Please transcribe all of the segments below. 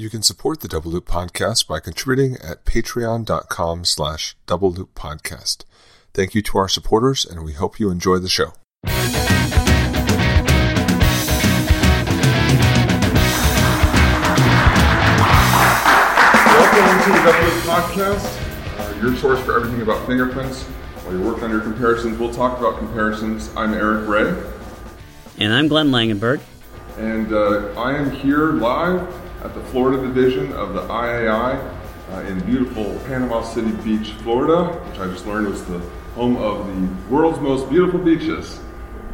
You can support the Double Loop Podcast by contributing at patreon.com slash double loop podcast. Thank you to our supporters, and we hope you enjoy the show. Welcome to the Double Loop Podcast, uh, your source for everything about fingerprints. While you're working on your comparisons, we'll talk about comparisons. I'm Eric Ray, And I'm Glenn Langenberg. and uh, I am here live at the Florida division of the IAI uh, in beautiful Panama City Beach, Florida, which I just learned was the home of the world's most beautiful beaches.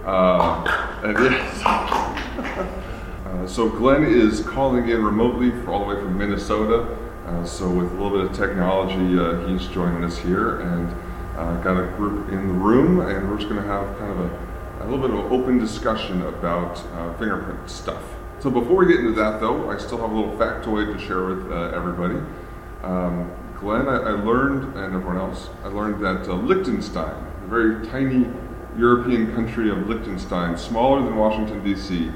Uh. Uh, so Glenn is calling in remotely for all the way from Minnesota. Uh, so with a little bit of technology, uh, he's joining us here, and uh, got a group in the room, and we're just going to have kind of a, a little bit of an open discussion about fingerprint stuff. So before we get into that, though, I still have a little factoid to share with uh, everybody. Um, Glenn, I, I learned, and everyone else, I learned that uh, Liechtenstein, the very tiny European country of Liechtenstein, smaller than Washington, D.C.,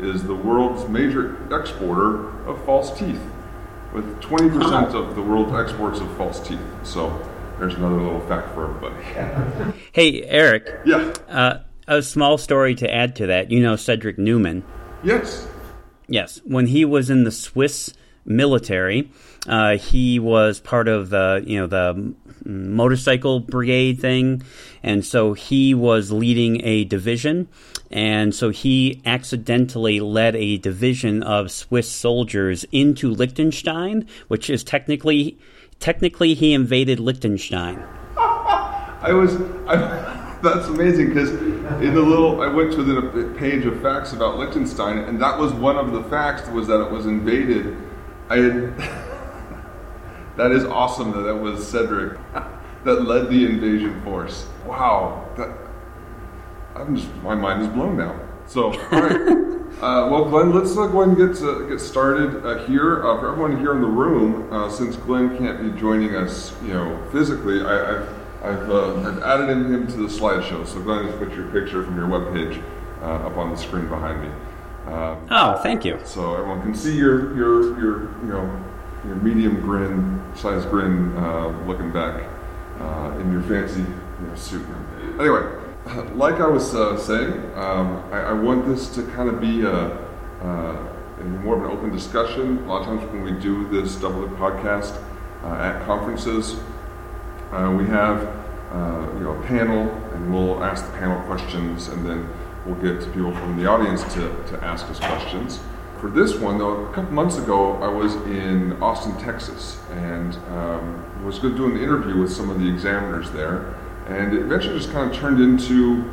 is the world's major exporter of false teeth, with 20% of the world's exports of false teeth. So there's another little fact for everybody. Hey, Eric, Yeah. uh, a small story to add to that. You know Cedric Neumann. Yes. Yes, when he was in the Swiss military, uh, he was part of the you know the motorcycle brigade thing, and so he was leading a division, and so he accidentally led a division of Swiss soldiers into Liechtenstein, which is technically technically he invaded Liechtenstein. I was. I, that's amazing because in the little, I went to the page of facts about Liechtenstein, and that was one of the facts was that it was invaded. I had, that is awesome that that was Cedric that led the invasion force. Wow, that I'm just my mind is blown now. So, all right. Uh, well, Glenn, let's uh, go ahead and get uh, get started uh, here. Uh, for everyone here in the room, uh, since Glenn can't be joining us, you know, physically, I, I've I've, uh, I've added him to the slideshow. So, Glenn, just put your picture from your webpage uh, up on the screen behind me. Um, Oh, thank you. so everyone can see your your your you know your medium grin, size grin, uh, looking back uh, in your fancy you know, suit. Anyway, like I was uh, saying, um, I, I want this to kind of be a, uh, a more of an open discussion. A lot of times when we do this double podcast uh, at conferences, uh, we have uh, you know a panel, and we'll ask the panel questions, and then we'll get people from the audience to, to ask us questions. For this one, though, a couple months ago, I was in Austin, Texas, and um, was doing an interview with some of the examiners there, and it eventually just kind of turned into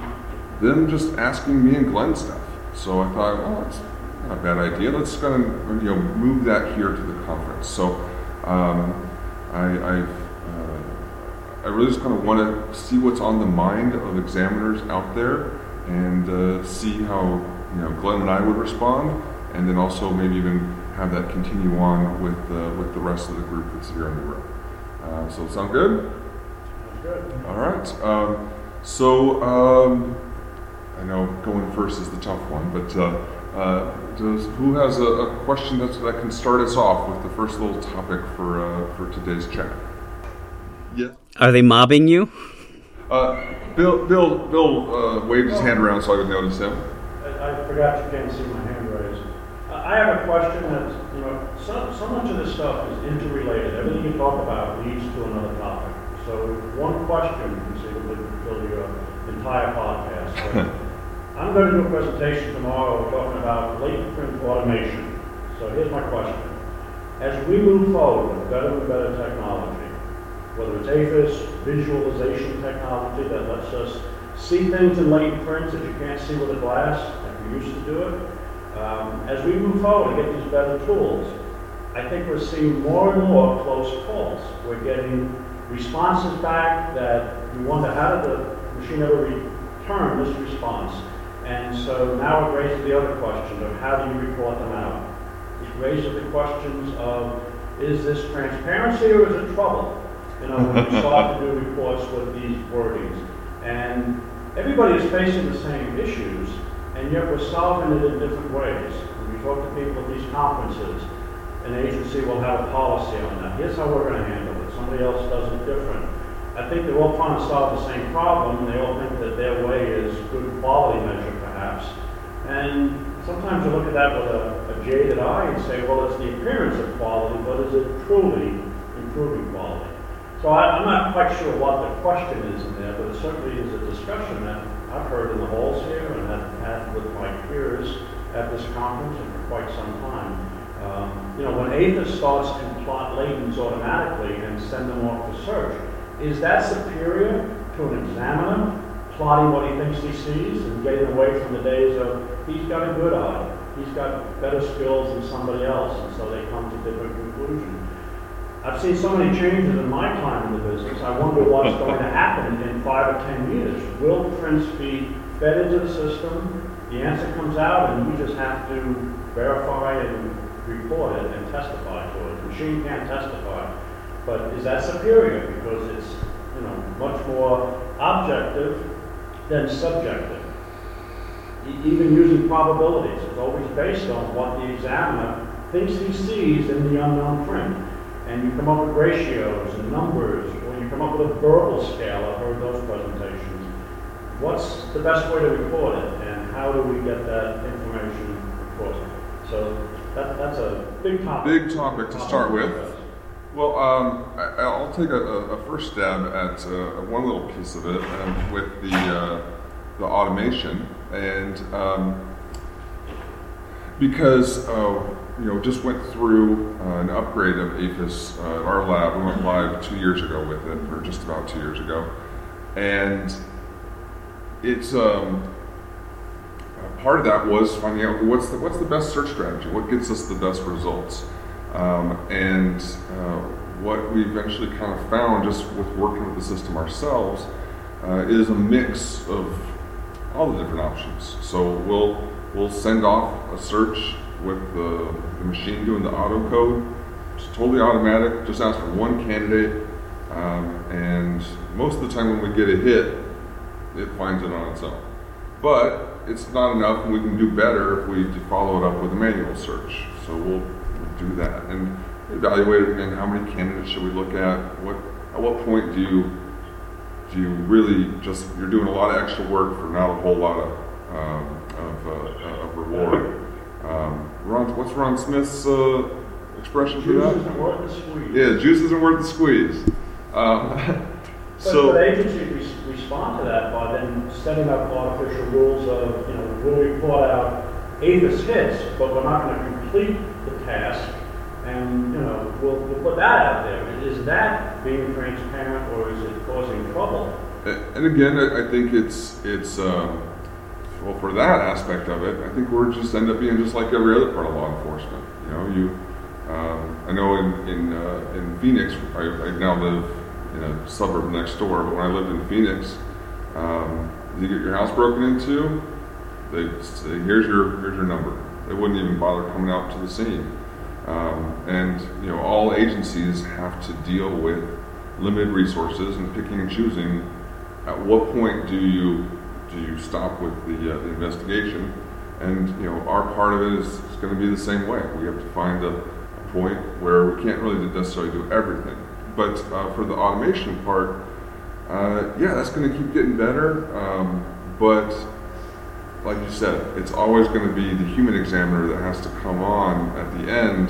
them just asking me and Glenn stuff. So I thought, well, that's not a bad idea. Let's kind of you know move that here to the conference. So um, I, I've I really just kind of want to see what's on the mind of examiners out there and uh, see how you know Glenn and I would respond, and then also maybe even have that continue on with uh, with the rest of the group that's here in the room. Uh, so sound good? Sounds good. All right. Um, so um, I know going first is the tough one, but uh, uh, does, who has a, a question that's, that can start us off with the first little topic for uh, for today's chat? Yes. Are they mobbing you? Uh, Bill, Bill, Bill uh, waved his hand around so I would notice him. I I forgot you can't see my hand raised. Uh, I have a question that's, you know, so, so much of this stuff is interrelated. Everything you talk about leads to another topic. So one question conceivably could fill your entire podcast. So I'm going to do a presentation tomorrow talking about latent print automation. So here's my question. As we move forward with better and better technology, whether it's AFIS, visualization technology that lets us see things in latent prints that you can't see with a glass, like we used to do it. Um, as we move forward and get these better tools, I think we're seeing more and more close calls. We're getting responses back that we wonder how did the machine ever return this response? And so now it raises the other question of how do you report them out? It raises the questions of is this transparency or is it trouble? You know, we start to do reports with these wordings. And everybody is facing the same issues, and yet we're solving it in different ways. When we talk to people at these conferences, an agency will have a policy on that. Here's how we're going to handle it. Somebody else does it different. I think they're all trying to solve the same problem. They all think that their way is good quality measure, perhaps. And sometimes you look at that with a, a jaded eye and say, well, it's the appearance of quality, but is it truly improving quality? So I, I'm not quite sure what the question is in there, but it certainly is a discussion that I've heard in the halls here and have had with my peers at this conference and for quite some time. Um, you know, when AFIS starts to plot latents automatically and send them off to search, is that superior to an examiner plotting what he thinks he sees and getting away from the days of he's got a good eye, he's got better skills than somebody else, and so they come to different conclusions. I've seen so many changes in my time in the business. I wonder what's going to happen in five or ten years. Will prints be fed into the system? The answer comes out, and you just have to verify and report it and testify to it. The machine can't testify. But is that superior because it's you know much more objective than subjective? Even using probabilities, it's always based on what the examiner thinks he sees in the unknown print. And you come up with ratios and numbers, or you come up with a verbal scale. I've heard those presentations. What's the best way to record it, and how do we get that information across? So that, that's a big topic. Big topic to start with. Well, um, I, I'll take a, a, a first stab at uh, one little piece of it um, with the uh, the automation, and um, because uh, you know just went through uh, an upgrade of AFIS uh, our lab. We went live two years ago with it, or just about two years ago, and it's um, part of that was finding out what's the what's the best search strategy, what gets us the best results. Um, and uh, what we eventually kind of found, just with working with the system ourselves, uh, is a mix of all the different options. So we'll we'll send off a search with the, the machine doing the auto code. It's totally automatic. Just ask for one candidate, um, and most of the time when we get a hit, it finds it on its own. But it's not enough, and we can do better if we follow it up with a manual search. So we'll do that and evaluate it again. How many candidates should we look at? What at what point do you do you really just you're doing a lot of extra work for not a whole lot of um, of, uh, of reward? Um, Ron, what's Ron Smith's uh, expression for Juice that? isn't worth the squeeze. Yeah, juice isn't worth the squeeze. Um, so but agencies res- respond to that by then setting up artificial rules of, you know, we'll report out AFIS hits, but we're not going to complete the task, and, you know, we'll, we'll put that out there. Is that being transparent, or is it causing trouble? And again, I I think it's it's um, well for that aspect of it. I think we're just end up being just like every other part of law enforcement. You know, you um, I know in in uh, in Phoenix, I, I now live in a suburb next door, but when I lived in Phoenix, um, you get your house broken into, they say, "Here's your here's your number." They wouldn't even bother coming out to the scene. Um, and you know, all agencies have to deal with limited resources and picking and choosing. At what point do you do you stop with the, uh, the investigation? And you know, our part of it is, is going to be the same way. We have to find a, a point where we can't really necessarily do everything. But uh, for the automation part, uh, yeah, that's going to keep getting better. Um, but like you said, it's always going to be the human examiner that has to come on at the end.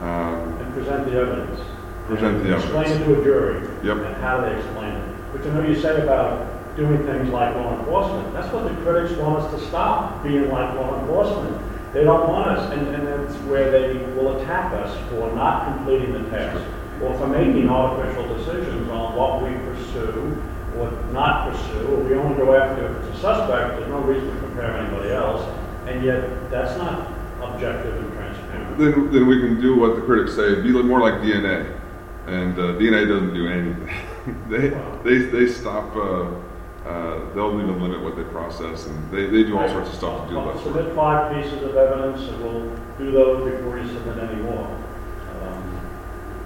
Um, And present the evidence. Present the Explain evidence. it to a jury. Yep. And how they explain it? Which I know you said about doing things like law enforcement. That's what the critics want us to stop, being like law enforcement. They don't want us, and, and that's where they will attack us for not completing the task, or for making artificial decisions on what we pursue, or not pursue, or we only go after if it's a suspect, there's no reason to compare anybody else, and yet that's not objective and transparent. then, then we can do what the critics say, be more like DNA. And uh, DNA doesn't do anything. they, they, they stop, uh, uh, they'll even limit what they process, and they, they do all sorts of stuff to do that. less work. Submit five pieces of evidence, and we'll do those before you submit any more. Um,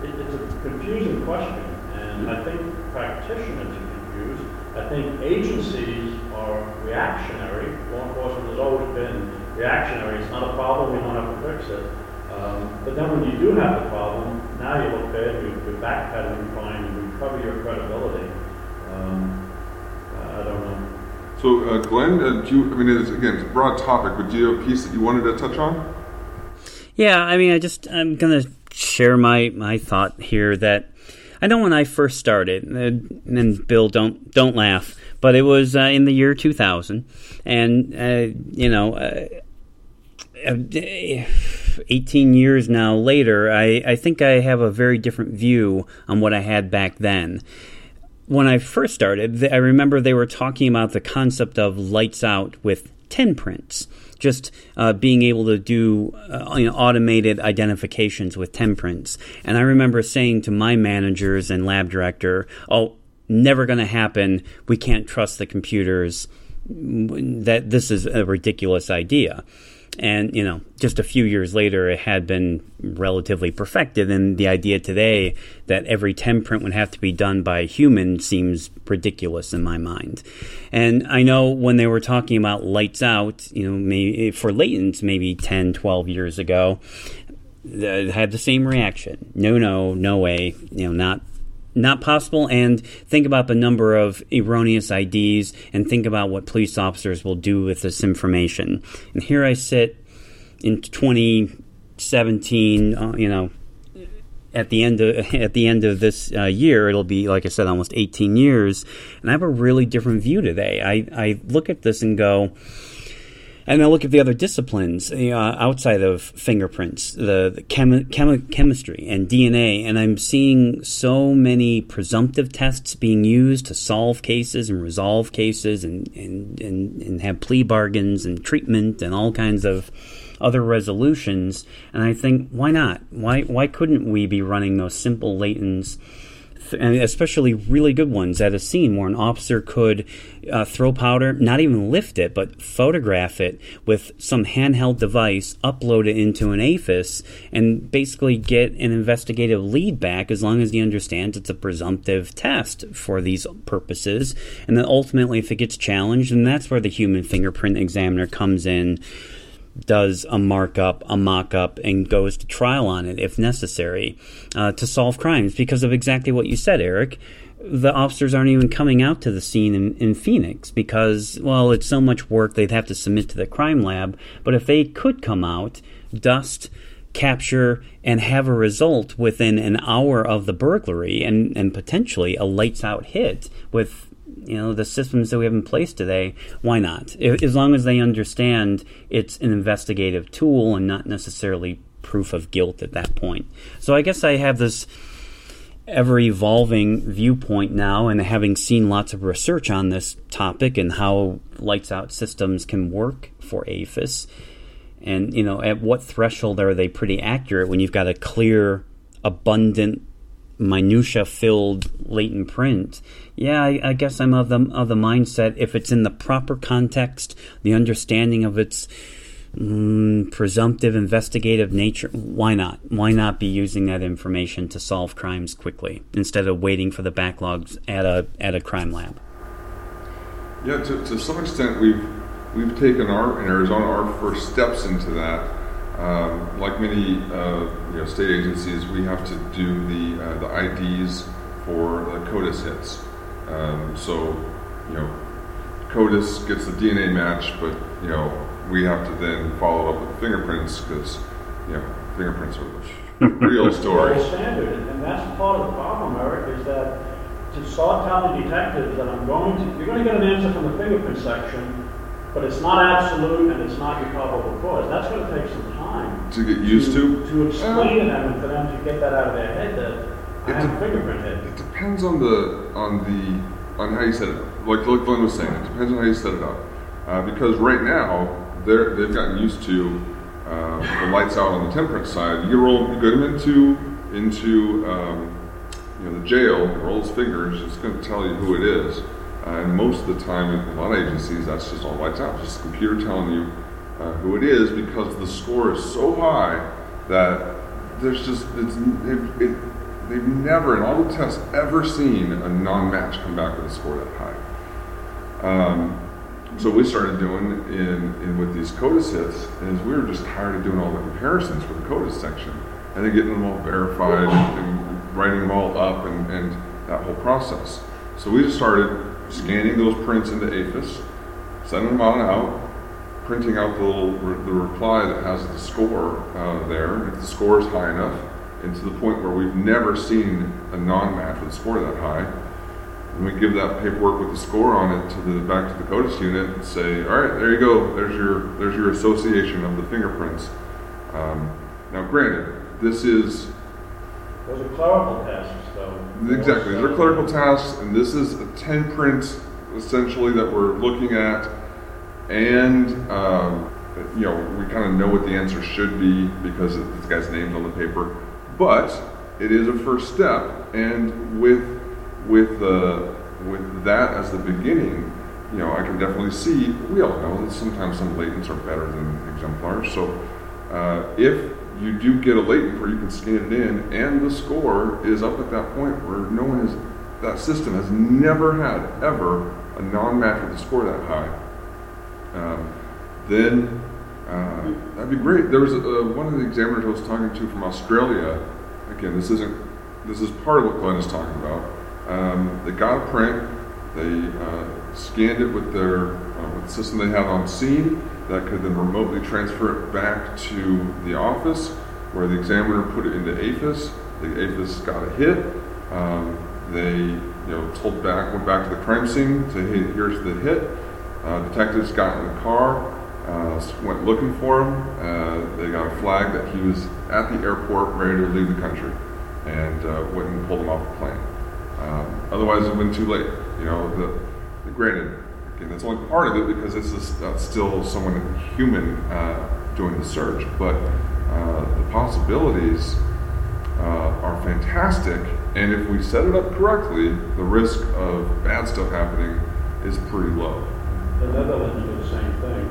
it- It's a confusing question, and I think practitioners are confused. I think agencies are reactionary. Law enforcement has always been reactionary. It's not a problem, we don't have to fix it. Um, but then when you do have the problem, now you look bad, you, you're backpedaling, trying to recover your credibility. Um, I don't know. So, uh, Glenn, uh, do you, I mean, it's, again, it's a broad topic, but do you have a piece that you wanted to touch on? Yeah, I mean, I just, I'm going to share my, my thought here that I know when I first started, uh, and Bill, don't, don't laugh, but it was uh, in the year 2000, and, uh, you know, uh, 18 years now later, I, I think I have a very different view on what I had back then when I first started, I remember they were talking about the concept of lights out with 10 prints. Just uh, being able to do uh, you know, automated identifications with 10 prints. And I remember saying to my managers and lab director, oh, never going to happen. We can't trust the computers. That this is a ridiculous idea. And, you know, just a few years later, it had been relatively perfected. And the idea today that every 10 print would have to be done by a human seems ridiculous in my mind. And I know when they were talking about lights out, you know, maybe for latents, maybe 10, 12 years ago, they had the same reaction. No, no, no way. You know, not not possible and think about the number of erroneous IDs and think about what police officers will do with this information. And here I sit in 2017, uh, you know, at the end of at the end of this uh, year, it'll be like I said, almost 18 years, and I have a really different view today. I, I look at this and go, and I look at the other disciplines uh, outside of fingerprints, the, the chemi- chemi- chemistry and DNA, and I'm seeing so many presumptive tests being used to solve cases and resolve cases and, and, and, and have plea bargains and treatment and all kinds of other resolutions. And I think, why not? Why, why couldn't we be running those simple latents? And especially really good ones at a scene where an officer could uh, throw powder, not even lift it, but photograph it with some handheld device, upload it into an AFIS, and basically get an investigative lead back as long as he understands it's a presumptive test for these purposes. And then ultimately, if it gets challenged, and that's where the human fingerprint examiner comes in does a markup, a mock up, and goes to trial on it if necessary uh, to solve crimes because of exactly what you said, Eric. The officers aren't even coming out to the scene in, in Phoenix because, well, it's so much work they'd have to submit to the crime lab. But if they could come out, dust, capture, and have a result within an hour of the burglary and, and potentially a lights out hit with you know the systems that we have in place today why not? As long as they understand it's an investigative tool and not necessarily proof of guilt at that point. So i guess i have this ever evolving viewpoint now and having seen lots of research on this topic and how lights out systems can work for AFIS and you know at what threshold are they pretty accurate when you've got a clear abundant minutia filled latent print yeah I, I, guess i'm of the of the mindset if it's in the proper context the understanding of its mm, presumptive investigative nature why not? Why not be using that information to solve crimes quickly instead of waiting for the backlogs at a at a crime lab? Yeah to, to some extent we've we've taken our in arizona our first steps into that. Um, like many uh, you know, state agencies, we have to do the uh, the IDs for the CODIS hits. Um, so, you know, CODIS gets the DNA match, but you know we have to then follow up with fingerprints because you know fingerprints are the real story. standard, and that's part of the problem, Eric, is that to start telling detectives that I'm going to, you're going to get an answer from the fingerprint section, but it's not absolute and it's not your probable cause. That's going to take some time to get used to. To, explain to them and for them to get that out of their head that I have de- a fingerprint hit. It depends on the on the on how you set it up. Like, like Glenn was saying, it depends on how you set it up. Uh, because right now they're they've gotten used to uh, the lights out on the 10 print side. You roll, you get them into into um, you know the jail, roll his fingers. It's going to tell you who it is. Uh, and most of the time, in a lot of agencies, that's just all lights out. Just the computer telling you uh, who it is because the score is so high that there's just it's it, it, they've never in all the tests ever seen a non-match come back with a score that high. Um, So we started doing in, in with these CODIS hits is we were just tired of doing all the comparisons for the CODIS section and then getting them all verified and, and writing them all up and, and that whole process. So we just started scanning those prints into AFIS, sending them on out, printing out the little the reply that has the score uh, there. If the score is high enough, and to the point where we've never seen a non-match with a score that high, and we give that paperwork with the score on it to the back to the CODIS unit and say, all right, there you go. There's your there's your association of the fingerprints. Um, now, granted, this is Those are clerical tasks, though. Exactly. These are clerical tasks, and this is a 10 print essentially that we're looking at. And, um, you know, we kind of know what the answer should be because this guy's name's on the paper. But it is a first step. And with, with, uh, with that as the beginning, you know, I can definitely see, we all know that sometimes some latents are better than exemplars. So uh, if you do get a latent where you can scan it in and the score is up at that point where no one has, that system has never had ever a non-match with a score that high, um, then uh, that'd be great. There was a, one of the examiners I was talking to from Australia. Again, this isn't this is part of what Glenn is talking about. Um, they got a print. They uh, scanned it with their uh, with the system they have on scene that could then remotely transfer it back to the office where the examiner put it into AFIS. The AFIS got a hit. Um, they you know told back went back to the crime scene to hey here's the hit. Uh, detectives got in the car, uh, went looking for him. Uh, they got a flag that he was at the airport ready to leave the country, and uh, went and pulled him off the plane. Um, otherwise, it would have been too late. You know, the, the granted, again, that's only part of it because it's that's still someone human uh, doing the search, but uh, the possibilities are fantastic. And if we set it up correctly, the risk of bad stuff happening is pretty low. The Netherlands do the same thing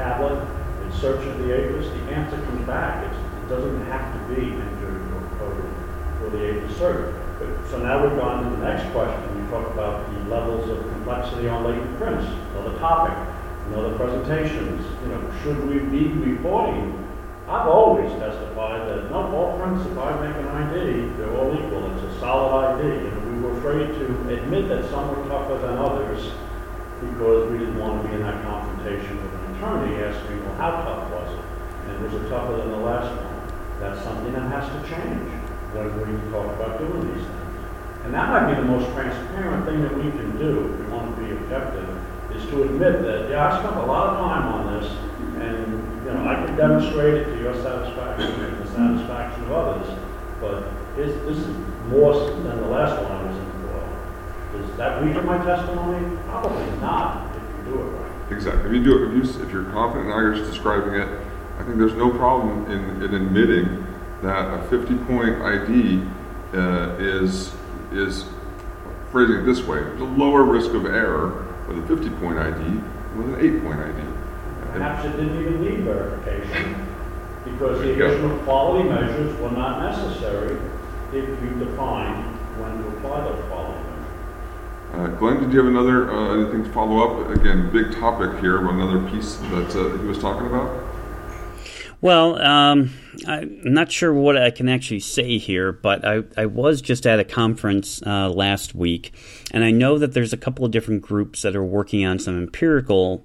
tablet. It searches the AFIS, the answer comes back. It's, it doesn't have to be entered or coded for the AFIS search. But, so now we've gone to the next question. You talk about the levels of complexity on latent prints, another topic, another presentations. You know, should we be reporting? I've always testified that not all prints, if I make an ID, they're all equal. It's a solid ID. And we were afraid to admit that some were tougher than others because we didn't want to be in that confrontation with an attorney asking, well, how tough was it? And was it tougher than the last one? That's something that has to change when we talk about doing these things. And that might be the most transparent thing that we can do if we want to be objective, is to admit that, yeah, I spent a lot of time on this, and, you know, I can demonstrate it to your satisfaction and the satisfaction of others, but is, this is more than the last one I was in. Does that weaken my testimony? Probably not, if you do it right. Exactly. If you do it, if, you, if you're confident in how you're describing it, I think there's no problem in, in admitting that a 50 point ID uh, is, is, phrasing it this way, there's a lower risk of error with a 50 point ID than with an 8 point ID. Perhaps it didn't even need verification because the There you go. additional quality measures were not necessary if you defined when to apply those quality measures. Uh, Glenn, did you have another, uh, anything to follow up? Again, big topic here, another piece that uh, he was talking about? Well, um, I'm not sure what I can actually say here, but I, I was just at a conference uh, last week, and I know that there's a couple of different groups that are working on some empirical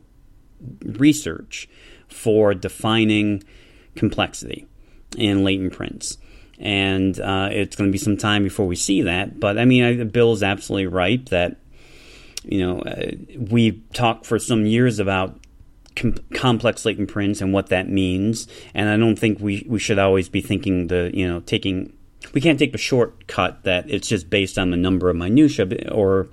research for defining complexity in latent prints. And uh, it's going to be some time before we see that. But I mean, I, Bill's absolutely right that, you know, uh, we talked for some years about com- complex latent prints and what that means. And I don't think we, we should always be thinking the, you know, taking, we can't take the shortcut that it's just based on the number of minutia or,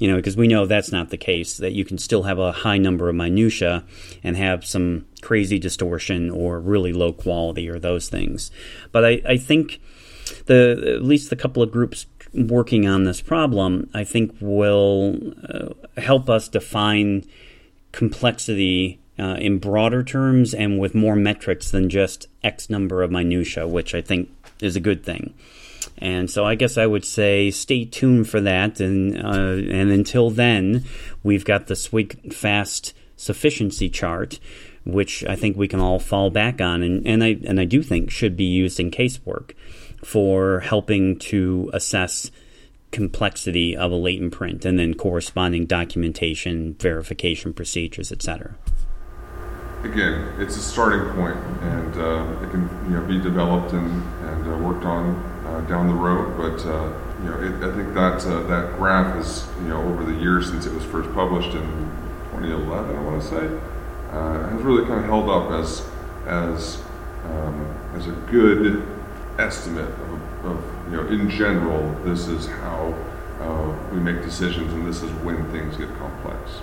you know, because we know that's not the case, that you can still have a high number of minutia and have some crazy distortion or really low quality or those things. But I, I think the at least the couple of groups working on this problem, I think, will uh, help us define complexity uh, in broader terms and with more metrics than just X number of minutia, which I think is a good thing. And so I guess I would say stay tuned for that. And, uh, and until then, we've got the SWGFAST sufficiency chart, which I think we can all fall back on. And, and, I, and I do think should be used in casework for helping to assess complexity of a latent print and then corresponding documentation, verification procedures, etc. Again, it's a starting point, and uh, it can you know be developed and, and uh, worked on uh, down the road. But uh, you know, it, I think that uh, that graph is you know over the years since it was first published in 2011, I want to say, uh, has really kind of held up as as um, as a good estimate of, of, you know in general this is how uh, we make decisions and this is when things get complex.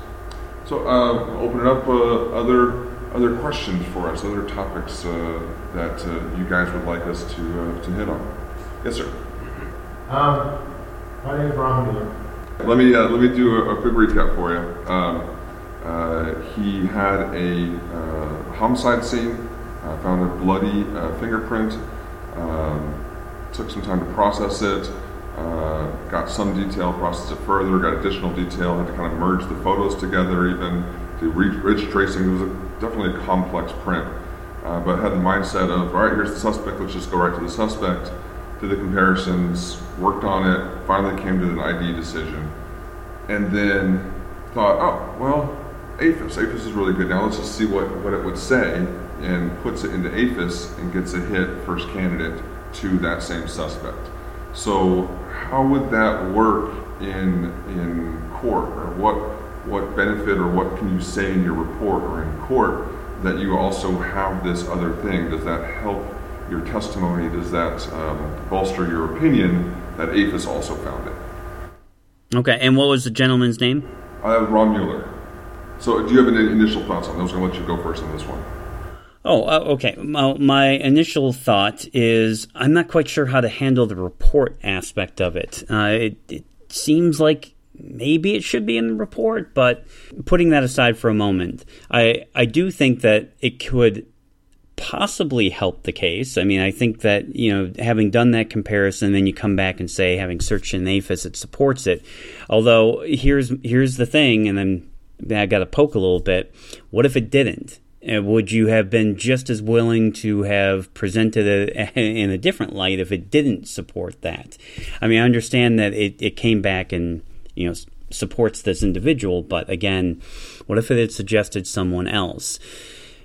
So uh, open it up uh, other other questions for us, other topics that you guys would like us to to hit on. Yes, sir. Um, my name is Ron Miller. Let me uh, let me do a, a quick recap for you. Um, uh, he had a uh, homicide scene, uh, found a bloody uh, fingerprint, um, took some time to process it, uh, got some detail, processed it further, got additional detail, had to kind of merge the photos together, even do ridge tracing. It was a, definitely a complex print, but had the mindset of all right, here's the suspect. Let's just go right to the suspect did the comparisons, worked on it, finally came to an ID decision, and then thought, oh, well, APHIS. AFIS is really good. Now let's just see what, what it would say, and puts it into AFIS and gets a hit first candidate to that same suspect. So how would that work in in court, or what what benefit or what can you say in your report or in court that you also have this other thing? Does that help your testimony, does that um, bolster your opinion that AFIS also found it? Okay, and what was the gentleman's name? Uh, Ron Mueller. So, do you have any initial thoughts on this? I was going to let you go first on this one. Oh, uh, okay. My, my, initial thought is I'm not quite sure how to handle the report aspect of it. Uh, it, it seems like maybe it should be in the report, but putting that aside for a moment, I, I do think that it could possibly help the case. I mean, I think that, you know, having done that comparison, then you come back and say, having searched in AFIS, it supports it. Although, here's, here's the thing, and then I got to poke a little bit. What if it didn't? Would you have been just as willing to have presented it in a different light if it didn't support that? I mean, I understand that it, it came back and, you know, supports this individual, but again, what if it had suggested someone else?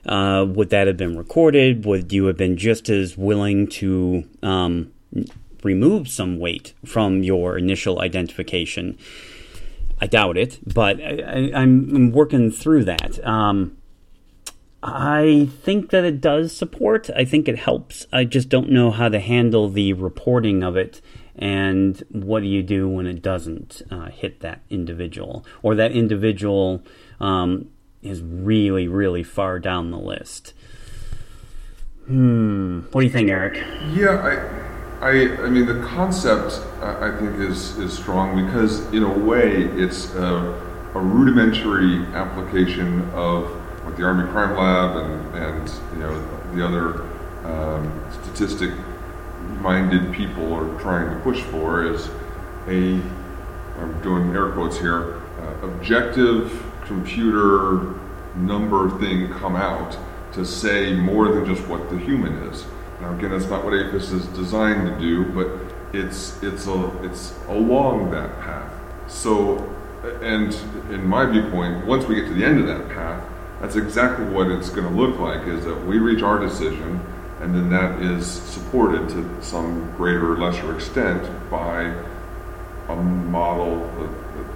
Uh, would that have been recorded? Would you have been just as willing to um, remove some weight from your initial identification? I doubt it, but I, am working through that. Um, I think that it does support. I think it helps. I just don't know how to handle the reporting of it and what do you do when it doesn't uh, hit that individual or that individual um, is really, really far down the list. Hmm. What do you think, Eric? Yeah, I, I, I mean, the concept I think is is strong because, in a way, it's a, a rudimentary application of what the Army Crime Lab and and you know the other um, statistic-minded people are trying to push for is a I'm doing air quotes here uh, objective computer number thing come out to say more than just what the human is. Now, again, that's not what AFIS is designed to do, but it's it's a it's along that path. So, and in my viewpoint, once we get to the end of that path, that's exactly what it's going to look like. Is that we reach our decision, and then that is supported to some greater or lesser extent by a model,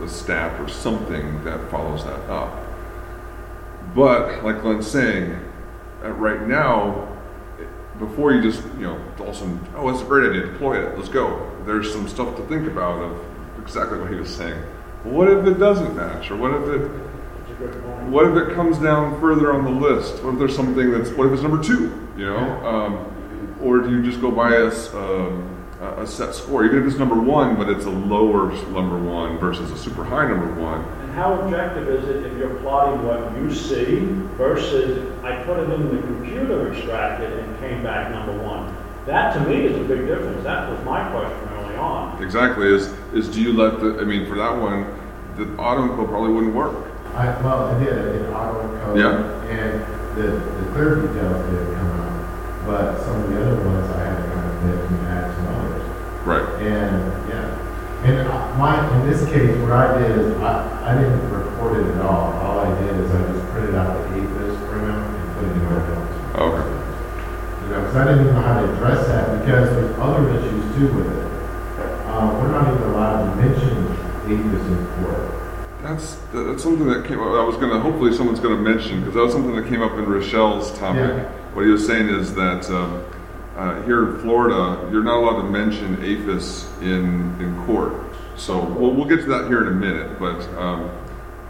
a, staff, or something that follows that up. But like Glenn's saying, uh, right now, before you just you know all of a sudden, oh, it's a great idea, deploy it, let's go. There's some stuff to think about of exactly what he was saying. What if it doesn't match, or what if it what if it comes down further on the list? What if there's something that's what if it's number two? You know, um, or do you just go by a, um, a set score, even if it's number one, but it's a lower number one versus a super high number one? And how objective is it if you're plotting what you see versus I put it in the computer extracted and came back number one? That to me is a big difference. That was my question early on. exactly. Is is do you let the? I mean, for that one, the auto encode probably wouldn't work. I, well, I did, I did auto encode. Yeah. And the, the clear details did come out, but some of the other ones I had to kind of nip and add some others. Right. And, yeah. And I- my, in this case, what I did is I, I didn't record it at all. All I did is I just printed out the AFIS printout and put it in my notes. Okay. You know, because I didn't even know how to address that because there's other issues too with it. Um, we're not even allowed to mention eight AFIS in court. That's that's something that came. up. I was gonna. Hopefully, someone's gonna mention because that was something that came up in Rochelle's topic. Yeah. What he was saying is that um, uh, here in Florida, you're not allowed to mention AFIS in in court. So we'll, we'll get to that here in a minute. But um,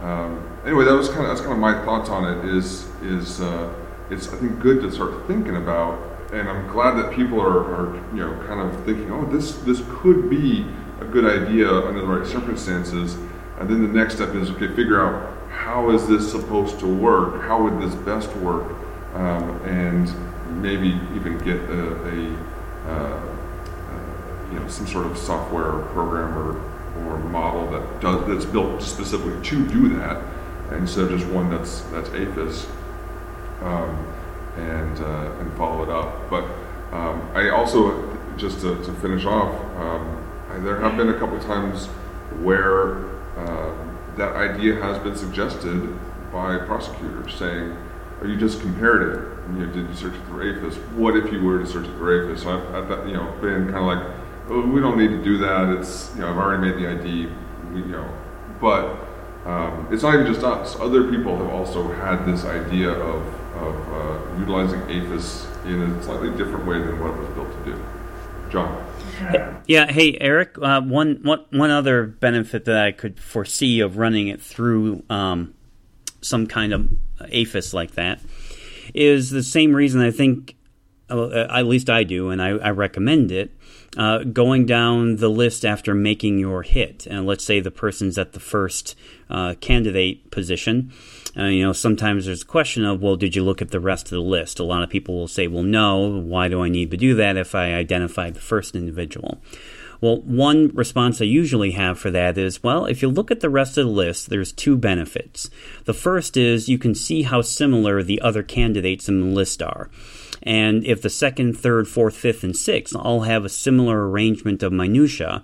um, anyway, that was kind of that's kind of my thoughts on it. Is is uh, it's I think good to start thinking about, and I'm glad that people are, are you know kind of thinking, oh, this this could be a good idea under the right circumstances. And then the next step is okay, figure out how is this supposed to work? How would this best work? Um, and maybe even get a, a uh, uh, you know some sort of software or program or, or model that does that's built specifically to do that, instead of just one that's that's AFIS, um, and uh, and follow it up. But um, I also just to, to finish off, um, I, there have been a couple times where uh, that idea has been suggested by prosecutors saying, "Are you just comparative? You know, did you search it through AFIS? What if you were to search it through AFIS?" So I've, I've you know been kind of like, oh, "We don't need to do that. It's you know I've already made the ID. We, you know, but." Um, it's not even just us. Other people have also had this idea of, of uh, utilizing AFIS in a slightly different way than what it was built to do. John. Yeah. Hey, Eric. Uh, one, one, one other benefit that I could foresee of running it through um, some kind of AFIS like that is the same reason I think, uh, at least I do, and I, I recommend it. Uh, going down the list after making your hit, and let's say the person's at the first uh, candidate position. Uh, you know, sometimes there's a question of, well, did you look at the rest of the list? A lot of people will say, well, no. Why do I need to do that if I identified the first individual? Well, one response I usually have for that is, well, if you look at the rest of the list, there's two benefits. The first is you can see how similar the other candidates in the list are. And if the second, third, fourth, fifth, and sixth all have a similar arrangement of minutia,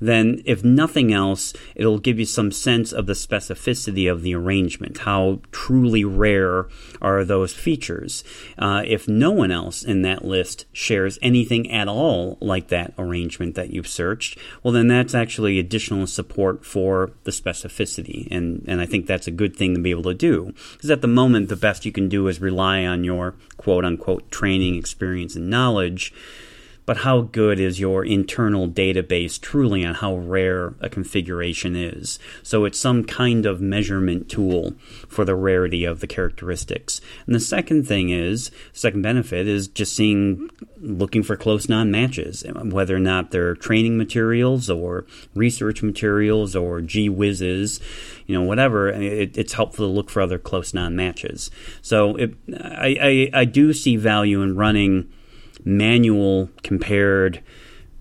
then if nothing else, it'll give you some sense of the specificity of the arrangement. How truly rare are those features? Uh, if no one else in that list shares anything at all like that arrangement that you've searched, well, then that's actually additional support for the specificity. And, and I think that's a good thing to be able to do. Because at the moment, the best you can do is rely on your quote unquote training, experience, and knowledge but how good is your internal database truly on how rare a configuration is? So it's some kind of measurement tool for the rarity of the characteristics. And the second thing is, second benefit is just seeing, looking for close non matches, whether or not they're training materials or research materials or gee whizzes, you know, whatever. It, it's helpful to look for other close non matches. So it, I, I, I do see value in running manual compared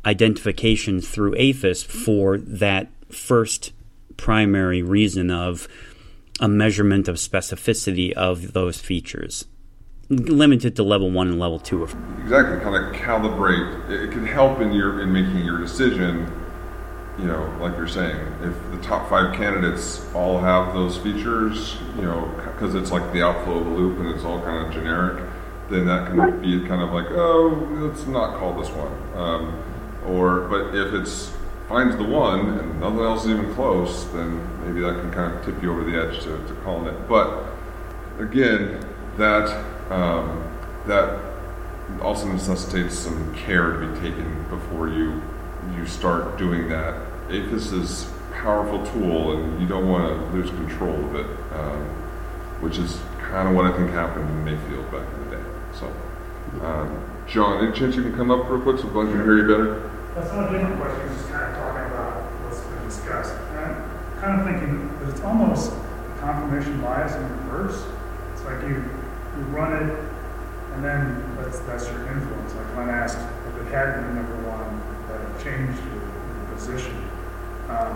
identification through AFIS for that first primary reason of a measurement of specificity of those features. Limited to level one and level two exactly kind of calibrate. It can help in your in making your decision you know like you're saying if the top five candidates all have those features you know because it's like the outflow of the loop and it's all kind of generic then that can be kind of like, oh, let's not call this one. Um, or, but if it's finds the one and nothing else is even close, then maybe that can kind of tip you over the edge to, to calling it. But again, that um, that also necessitates some care to be taken before you you start doing that. AFIS is a powerful tool, and you don't want to lose control of it, um, which is kind of what I think happened in Mayfield back in the day. So, um, John, any chance you can come up real quick so I can hear you better? That's not a different question, just kind of talking about what's been discussed. And I'm kind of thinking that it's almost confirmation bias in reverse. It's like you, you run it, and then that's, that's your influence. Like when asked if it had been number one, that it changed your, your position. Um,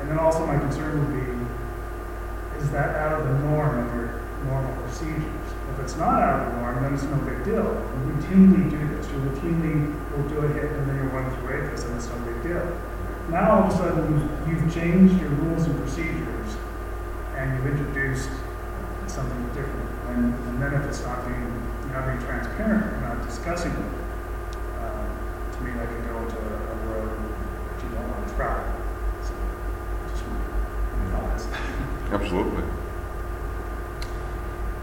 and then also my concern would be, is that out of the norm of your normal procedures? If it's not out of the norm, then it's no big deal. You routinely do this. You routinely will do a hit and then you run through AFIS and it's no big deal. Now all of a sudden you've, changed your rules and procedures and you've introduced something different. And, and then if it's not being, not being transparent, you're not discussing it, uh, to me that go into a, a road that you don't want to travel. So, just my thoughts. Absolutely.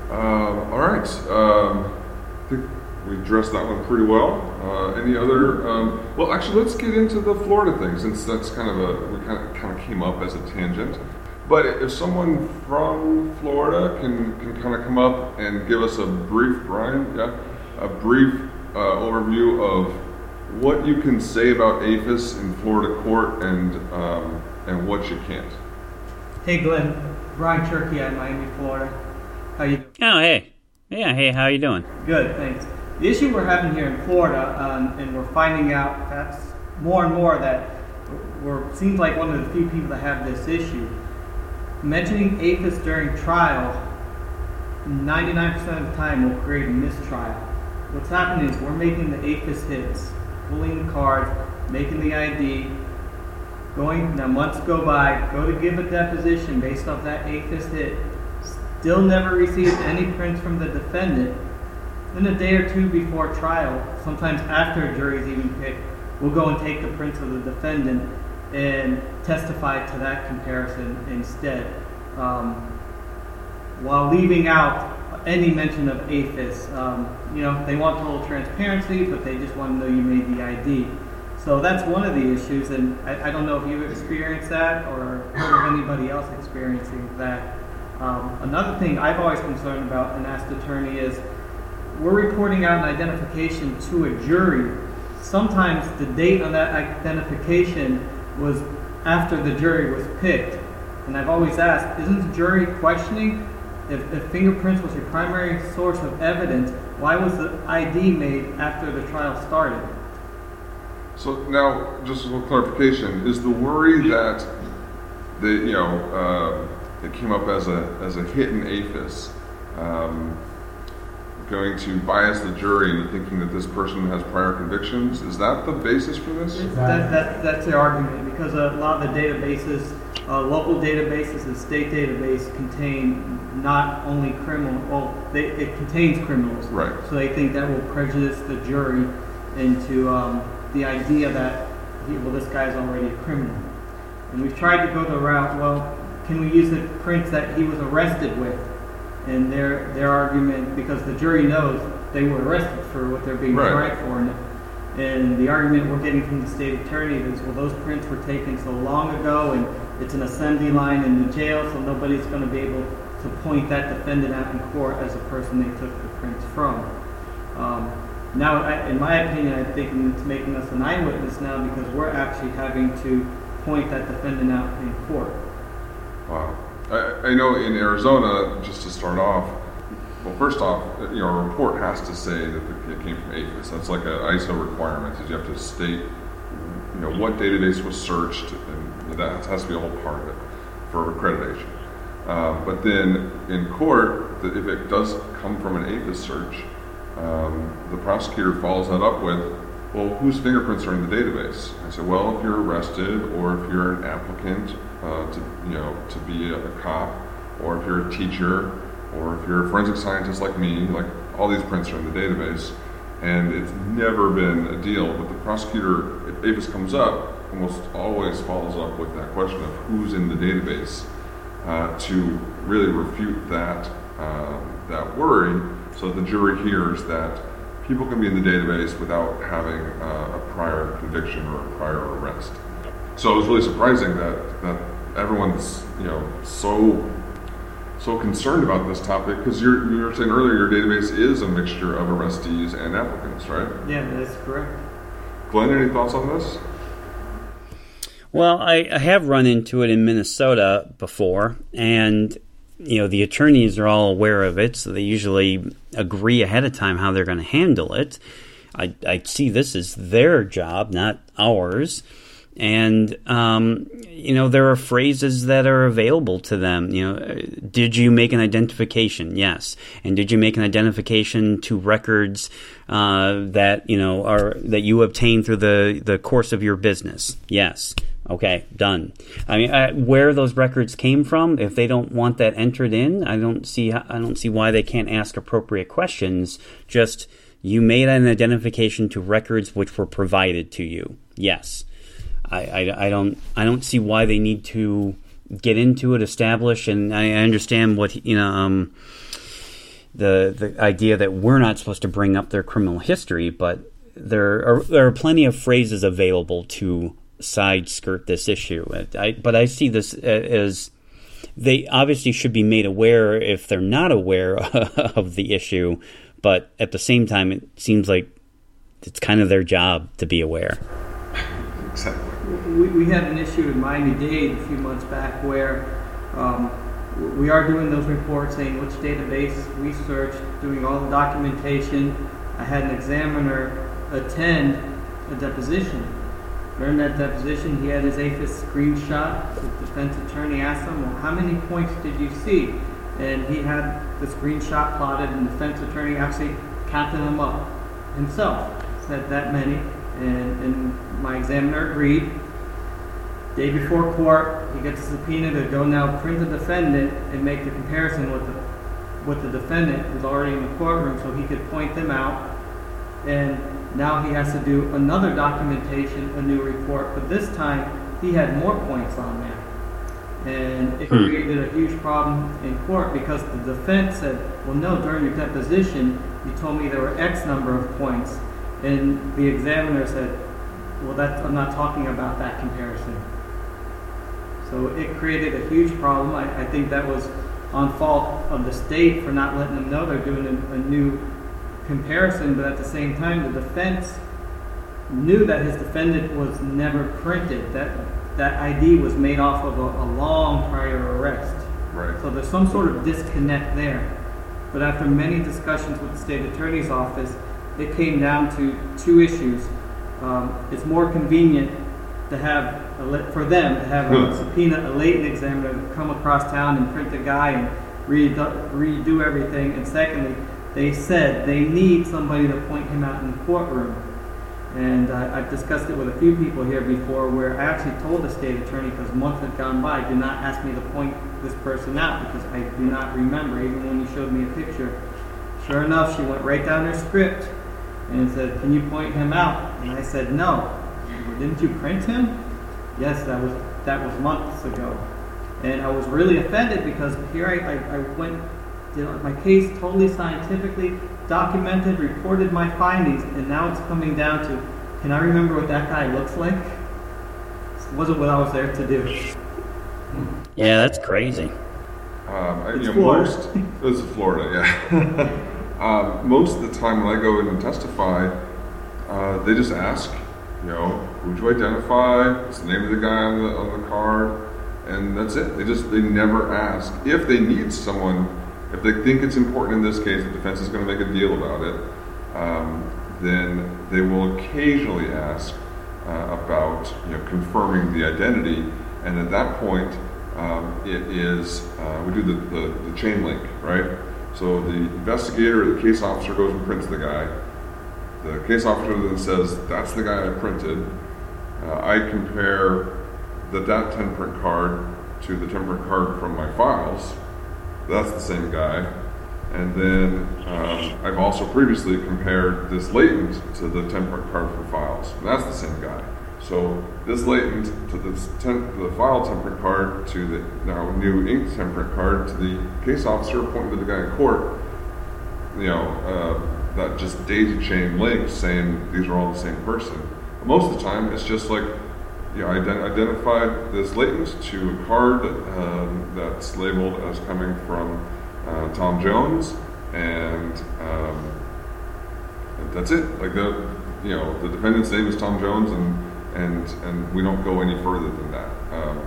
Um, all right. Um, I think we addressed that one pretty well. Uh, any other? Um, well, actually, let's get into the Florida thing since that's kind of a we kind of kind of came up as a tangent. But if someone from Florida can, can kind of come up and give us a brief, Brian, yeah, a brief uh, overview of what you can say about AFIS in Florida court and um, and what you can't. Hey Glenn, Brian Turkey at Miami, Florida. How you doing? Oh, hey. Yeah, hey, how you doing? Good, thanks. The issue we're having here in Florida, um, and we're finding out that's more and more that we're seems like one of the few people that have this issue. Mentioning AFIS during trial, 99% of the time will create a mistrial. What's happening is we're making the AFIS hits, pulling the card, making the ID, going, now months go by, go to give a deposition based off that AFIS hit, still never received any prints from the defendant. Then a day or two before trial, sometimes after a jury is even picked, we'll go and take the prints of the defendant and testify to that comparison instead, um, while leaving out any mention of AFIS. Um, you know, they want total transparency, but they just want to know you made the ID. So that's one of the issues, and I, I don't know if you've experienced that or heard of anybody else experiencing that. Um, another thing I've always concerned about and asked attorney is we're reporting out an identification to a jury. Sometimes the date on that identification was after the jury was picked. And I've always asked, isn't the jury questioning if, if fingerprints was your primary source of evidence, why was the ID made after the trial started? So now, just a little clarification: is the worry that the you know uh, it came up as a as a hit in AFIS um, going to bias the jury into thinking that this person has prior convictions? Is that the basis for this? That, that, that's the argument because a lot of the databases, uh, local databases and state database contain not only criminal, well, they, it contains criminals. Right. So they think that will prejudice the jury into um, the idea that, well, this guy's already a criminal. And we've tried to go the route, well, can we use the prints that he was arrested with? And their, their argument, because the jury knows they were arrested for what they're being Right. tried for. And, and the argument we're getting from the state attorney is, well, those prints were taken so long ago and it's an assembly line in the jail, so nobody's going to be able to point that defendant out in court as a person they took the prints from. Um, now, I, in my opinion, I think it's making us an eyewitness now because we're actually having to point that defendant out in court. Wow. I, I know in Arizona, just to start off, well, first off, you know, a report has to say that it came from AFIS. That's like an ISO requirement, is you have to state, you know, what database was searched, and that has to be a whole part of it for accreditation. Uh, but then in court, the, if it does come from an AFIS search, um, the prosecutor follows that up with, well, whose fingerprints are in the database? I said, well, if you're arrested or if you're an applicant uh, to, you know, to be a, a cop, or if you're a teacher, or if you're a forensic scientist like me, like all these prints are in the database, and it's never been a deal. But the prosecutor, if AFIS comes up, almost always follows up with that question of who's in the database uh, to really refute that um, that worry, so that the jury hears that people can be in the database without having uh, a prior conviction or a prior arrest. So it was really surprising that that everyone's you know so so concerned about this topic because you're you were saying earlier your database is a mixture of arrestees and applicants, right? Yeah, that's correct. Glenn, any thoughts on this? Well, I, I have run into it in Minnesota before, and you know the attorneys are all aware of it, so they usually agree ahead of time how they're going to handle it. I, I see this as their job, not ours. And um, you know there are phrases that are available to them. You know, uh, did you make an identification? Yes, and did you make an identification to records uh, that you know are that you obtained through the the course of your business? Yes. Okay, done. I mean, I, where those records came from, if they don't want that entered in, I don't see I don't see why they can't ask appropriate questions. Just you made an identification to records which were provided to you. Yes. I, I, I don't I don't see why they need to get into it, establish, and I understand what you know um, the the idea that we're not supposed to bring up their criminal history, but there are there are plenty of phrases available to side skirt this issue. I, but I see this as they obviously should be made aware if they're not aware of the issue, but at the same time, it seems like it's kind of their job to be aware. Exactly. We, we had an issue in Miami-Dade a few months back where um, we are doing those reports saying which database we searched, doing all the documentation. I had an examiner attend a deposition. During that deposition, he had his AFIS screenshot. The defense attorney asked him, well, how many points did you see? And he had the screenshot plotted, and the defense attorney actually counted them up himself. Said that many, and, and my examiner agreed. Day before court, he gets a subpoena to go now print the defendant and make the comparison with the with the defendant who's already in the courtroom so he could point them out. And now he has to do another documentation, a new report, but this time he had more points on there. And it Hmm. created a huge problem in court because the defense said, well, no, during your deposition, you told me there were X number of points. And the examiner said, well, that, I'm not talking about that comparison. So it created a huge problem. I, I think that was on fault of the state for not letting them know they're doing a, a new comparison, but at the same time, the defense knew that his defendant was never printed. That that ID was made off of a, a long prior arrest. Right. So there's some sort of disconnect there. But after many discussions with the state attorney's office, it came down to two issues. Um, it's more convenient to have a, for them to have a subpoena a latent examiner to come across town and print the guy and redo, redo everything. And secondly, they said they need somebody to point him out in the courtroom. And uh, I've discussed it with a few people here before where I actually told the state attorney because months had gone by, do not ask me to point this person out because I do not remember, even when you showed me a picture. Sure enough, she went right down her script and said, Can you point him out? And I said, No. Didn't you print him? Yes, that was that was months ago. And I was really offended because here I, I, I went did my case totally scientifically documented, reported my findings, and now it's coming down to can I remember what that guy looks like? It wasn't what I was there to do. Yeah, that's crazy. Um, I- It's you know, Florida. most this is Florida, yeah. um, most of the time when I go in and testify, uh, they just ask, you know, who'd you identify? What's the name of the guy on the on the card? And that's it. They just they never ask if they need someone. If they think it's important in this case, the defense is going to make a deal about it. Um, then they will occasionally ask uh, about you know confirming the identity, and at that point, um, it is uh, we do the, the, the chain link, right? So the investigator or the case officer goes and prints the guy. The case officer then says, "That's the guy I printed." Uh, I compare the that print card to the ten print card from my files. That's the same guy. And then um, I've also previously compared this latent to the ten print card from files. That's the same guy. So this latent to this tem- to the file ten print card to the now new ink ten print card to the case officer pointing to the guy in court. You know, uh, that just daisy chain link saying these are all the same person. But most of the time, it's just like you know, ident- identified this latent to a card um, that's labeled as coming from uh, Tom Jones, and um, that's it. Like the, you know, the defendant's name is Tom Jones, and and and we don't go any further than that. Um,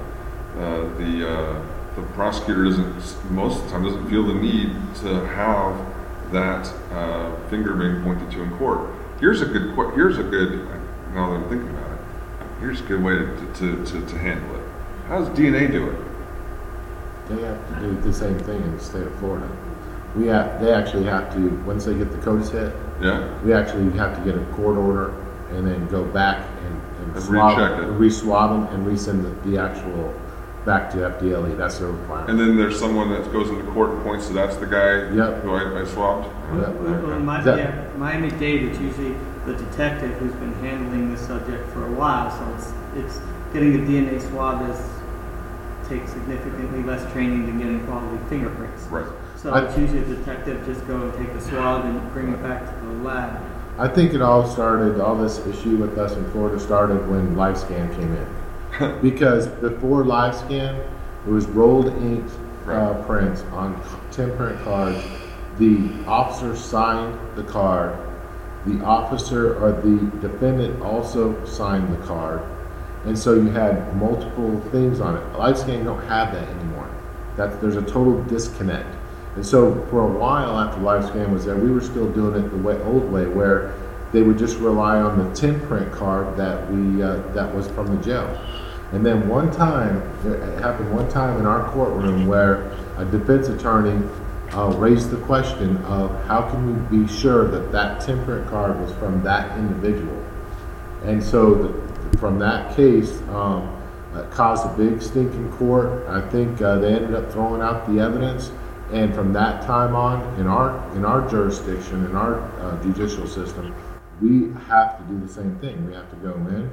uh, the uh, the prosecutor doesn't most of the time doesn't feel the need to have that uh, finger being pointed to in court. Here's a good. Here's a good. Now that I'm thinking about it, here's a good way to, to, to, to handle it. How does DNA do it? They have to do the same thing in the state of Florida. We have, they actually have to, once they get the CODIS hit, Yeah? we actually have to get a court order and then go back and, and And swab, recheck it. re-swab them and resend the, the actual back to FDLE. That's their requirement. And then there's someone that goes into court and points to that's the guy Yep. who I, I swabbed? Yep. Well, in my, That- yeah, Miami-Dade, it's usually the detective who's been handling this subject for a while, so it's, it's getting a DNA swab is, takes significantly less training than getting quality fingerprints. Right. So I- it's usually a detective just go and take the swab and bring it back to the lab. I think it all started, all this issue with us in Florida started when LiveScan came in. because before LiveScan, it was rolled ink uh, prints on 10 print cards. The officer signed the card. The officer or the defendant also signed the card. And so you had multiple things on it. LiveScan don't have that anymore. That's, there's a total disconnect. And so for a while after LiveScan was there, we were still doing it the way, old way, where they would just rely on the 10 print card that we uh, that was from the jail. And then one time, it happened one time in our courtroom where a defense attorney uh, raised the question of how can we be sure that that 10 print card was from that individual. And so the, from that case, um, it caused a big stink in court. I think uh, they ended up throwing out the evidence. And from that time on, in our in our jurisdiction, in our uh, judicial system, we have to do the same thing. We have to go in,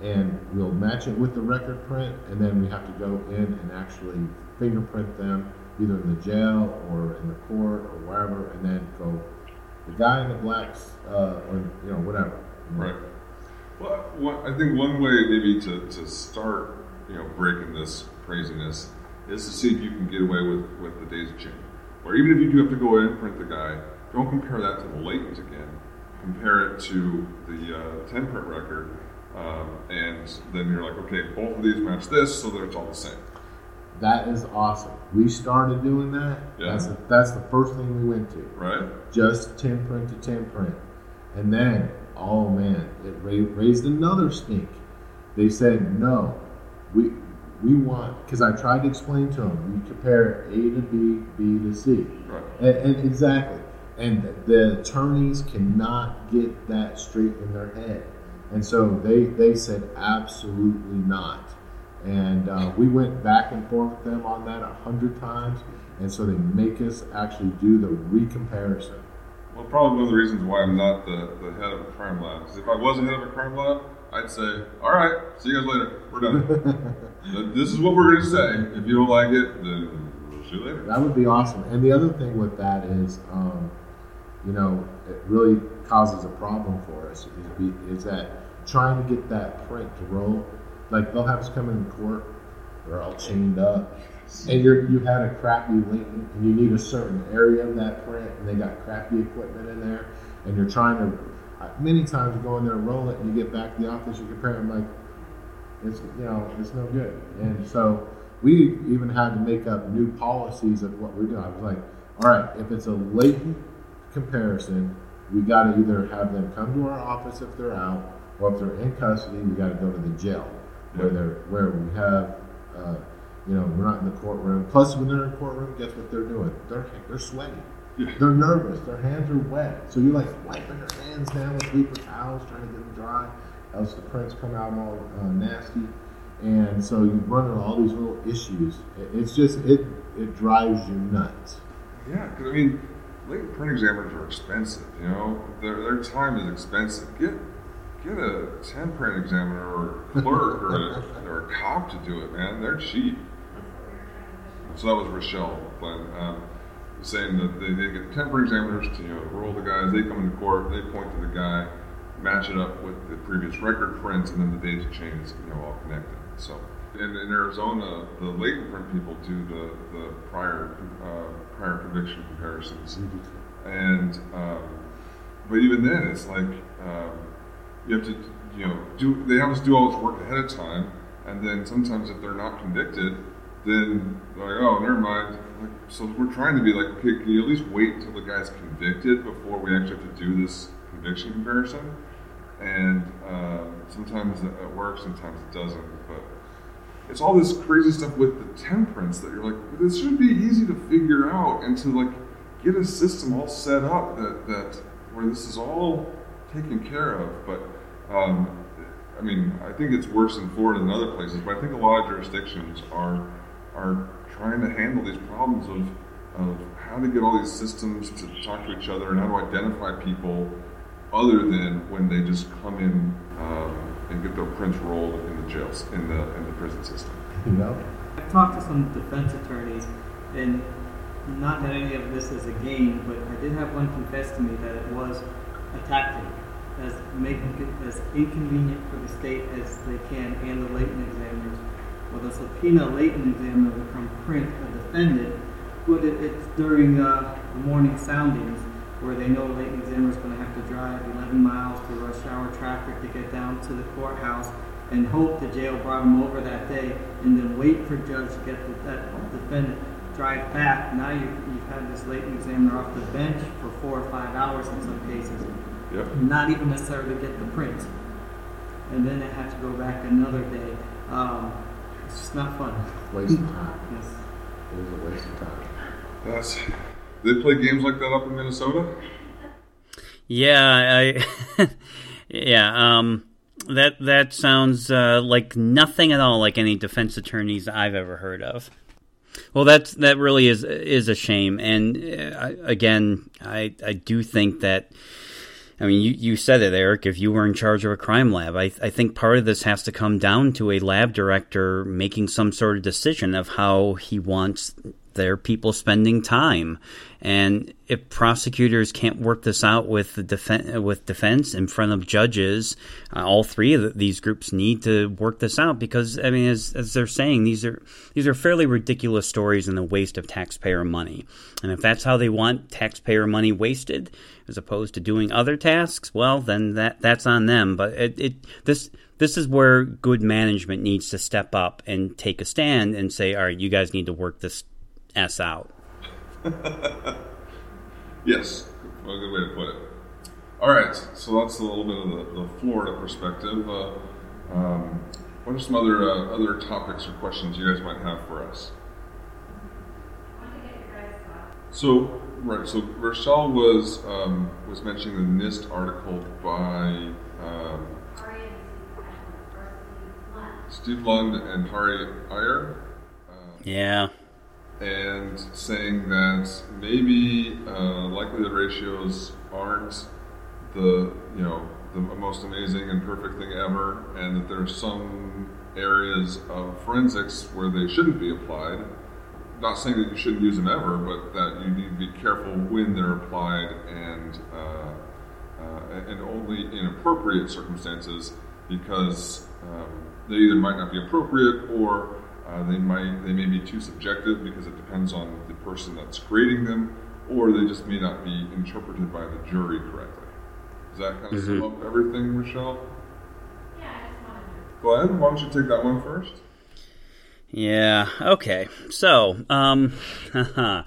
and we'll match it with the record print, and then we have to go in and actually fingerprint them, either in the jail or in the court or wherever, and then go. The guy in the blacks, uh, or you know, whatever. Right. Well, I think one way maybe to, to start, you know, breaking this craziness is to see if you can get away with, with the daisy chain. Or even if you do have to go in and print the guy, don't compare that to the latent again. Compare it to the uh, 10 print record, um, and then you're like, okay, both of these match this, so that it's all the same. That is awesome. We started doing that. Yeah. That's, the that's the first thing we went to. Right? Just 10 print to 10 print. And then, oh man, it ra- raised another stink. They said, no, we, we want, because I tried to explain to them, We compare A to B, B to C. Right. And, and exactly. And the attorneys cannot get that straight in their head. And so they, they said, absolutely not. And uh, we went back and forth with them on that a hundred times. And so they make us actually do the recomparison. Well, probably one of the reasons why I'm not the, the head of a crime lab. Because if I was the head of a crime lab, I'd say, all right, see you guys later. We're done. This is what we're going to say. If you don't like it, then we'll see you later. That would be awesome. And the other thing with that is, um, you know, it really causes a problem for us is, be, is that trying to get that print to roll. Like they'll have us come in court, they're all chained up, and you're you had a crappy link, and you need a certain area of that print, and they got crappy equipment in there, and you're trying to. Many times you go in there and roll it, and you get back to the office, you compare them like, it's you know it's no good. And so we even had to make up new policies of what we're doing. I was like, all right, if it's a latent comparison, we got to either have them come to our office if they're out, or if they're in custody, we got to go to the jail where they're where we have. Uh, you know, we're not in the courtroom. Plus, when they're in the courtroom, guess what they're doing? They're they're sweaty. They're nervous. Their hands are wet. So you're like wiping their hands down with paper towels, trying to get them dry. Else the prints come out all uh, nasty. And so you run into all these little issues. It- It's just it it drives you nuts. Yeah, because I mean, latent print examiners are expensive. You know, their, their time is expensive. Get get a ten print examiner or a clerk or a, or a cop to do it, man. They're cheap. So that was Rochelle Glenn um, saying that they, they get print examiners to you know roll the guys. They come into court, they point to the guy, match it up with the previous record prints, and then the daisy chain is you know all connected. So. In, in Arizona, the latent print people do the, the prior uh, prior conviction comparisons, and um, but even then, it's like um, you have to you know do they have us do all this work ahead of time, and then sometimes if they're not convicted, then they're like oh never mind. So we're trying to be like okay, can you at least wait until the guy's convicted before we actually have to do this conviction comparison? and um, sometimes it, it works, sometimes it doesn't. But it's all this crazy stuff with the ten prints that you're like, this should be easy to figure out and to like get a system all set up that that where this is all taken care of. But um, I mean, I think it's worse in Florida than other places, but I think a lot of jurisdictions are are trying to handle these problems of of how to get all these systems to talk to each other and how to identify people other than when they just come in um, and get their prints rolled in the jails in the in the prison system. You know? I've talked to some defense attorneys, and not that any of this is a game, but I did have one confess to me that it was a tactic, as making it as inconvenient for the state as they can and the latent examiners. The subpoena latent examiner will come print a defendant, but it, it's during uh, the morning soundings where they know the latent examiner is going to have to drive 11 miles through rush hour traffic to get down to the courthouse and hope the jail brought him over that day and then wait for judge to get the, that defendant drive back. Now you, you've had this latent examiner off the bench for four or five hours in some cases, Yep. not even necessarily get the print. And then they have to go back another day. Um, it's just not fun. Waste of time. Yes. It is a waste of time. That's they play games like that up in Minnesota. Yeah, I yeah, um that that sounds uh, like nothing at all like any defense attorneys I've ever heard of. Well, that's that really is is a shame, and uh, I, again, I I do think that. I mean, you, you said it, Eric. If you were in charge of a crime lab, I, I think part of this has to come down to a lab director making some sort of decision of how he wants their people spending time. And if prosecutors can't work this out with the defen- with defense in front of judges, uh, all three of the, these groups need to work this out because I mean, as, as they're saying, these are these are fairly ridiculous stories and a waste of taxpayer money. And if that's how they want taxpayer money wasted, as opposed to doing other tasks, well, then that that's on them. But it, it this this is where good management needs to step up and take a stand and say, all right, you guys need to work this s out. Yes, a good way to put it. All right, so that's a little bit of the, the Florida perspective. Uh, um, what are some other uh, other topics or questions you guys might have for us? So right, so Rochelle was um, was mentioning the NIST article by um, Steve Lund and Hari Iyer. Uh, Yeah. and saying that maybe uh, likelihood ratios aren't the you know the most amazing and perfect thing ever, and that there's some areas of forensics where they shouldn't be applied. Not saying that you shouldn't use them ever, but that you need to be careful when they're applied and uh, uh, and only in appropriate circumstances because um, they either might not be appropriate or uh, they might they may be too subjective because it depends on the person that's creating them, or they just may not be interpreted by the jury correctly. Does that kind of sum up everything, Michelle? Go ahead. Why don't you take that one first? Yeah. Okay. So, um,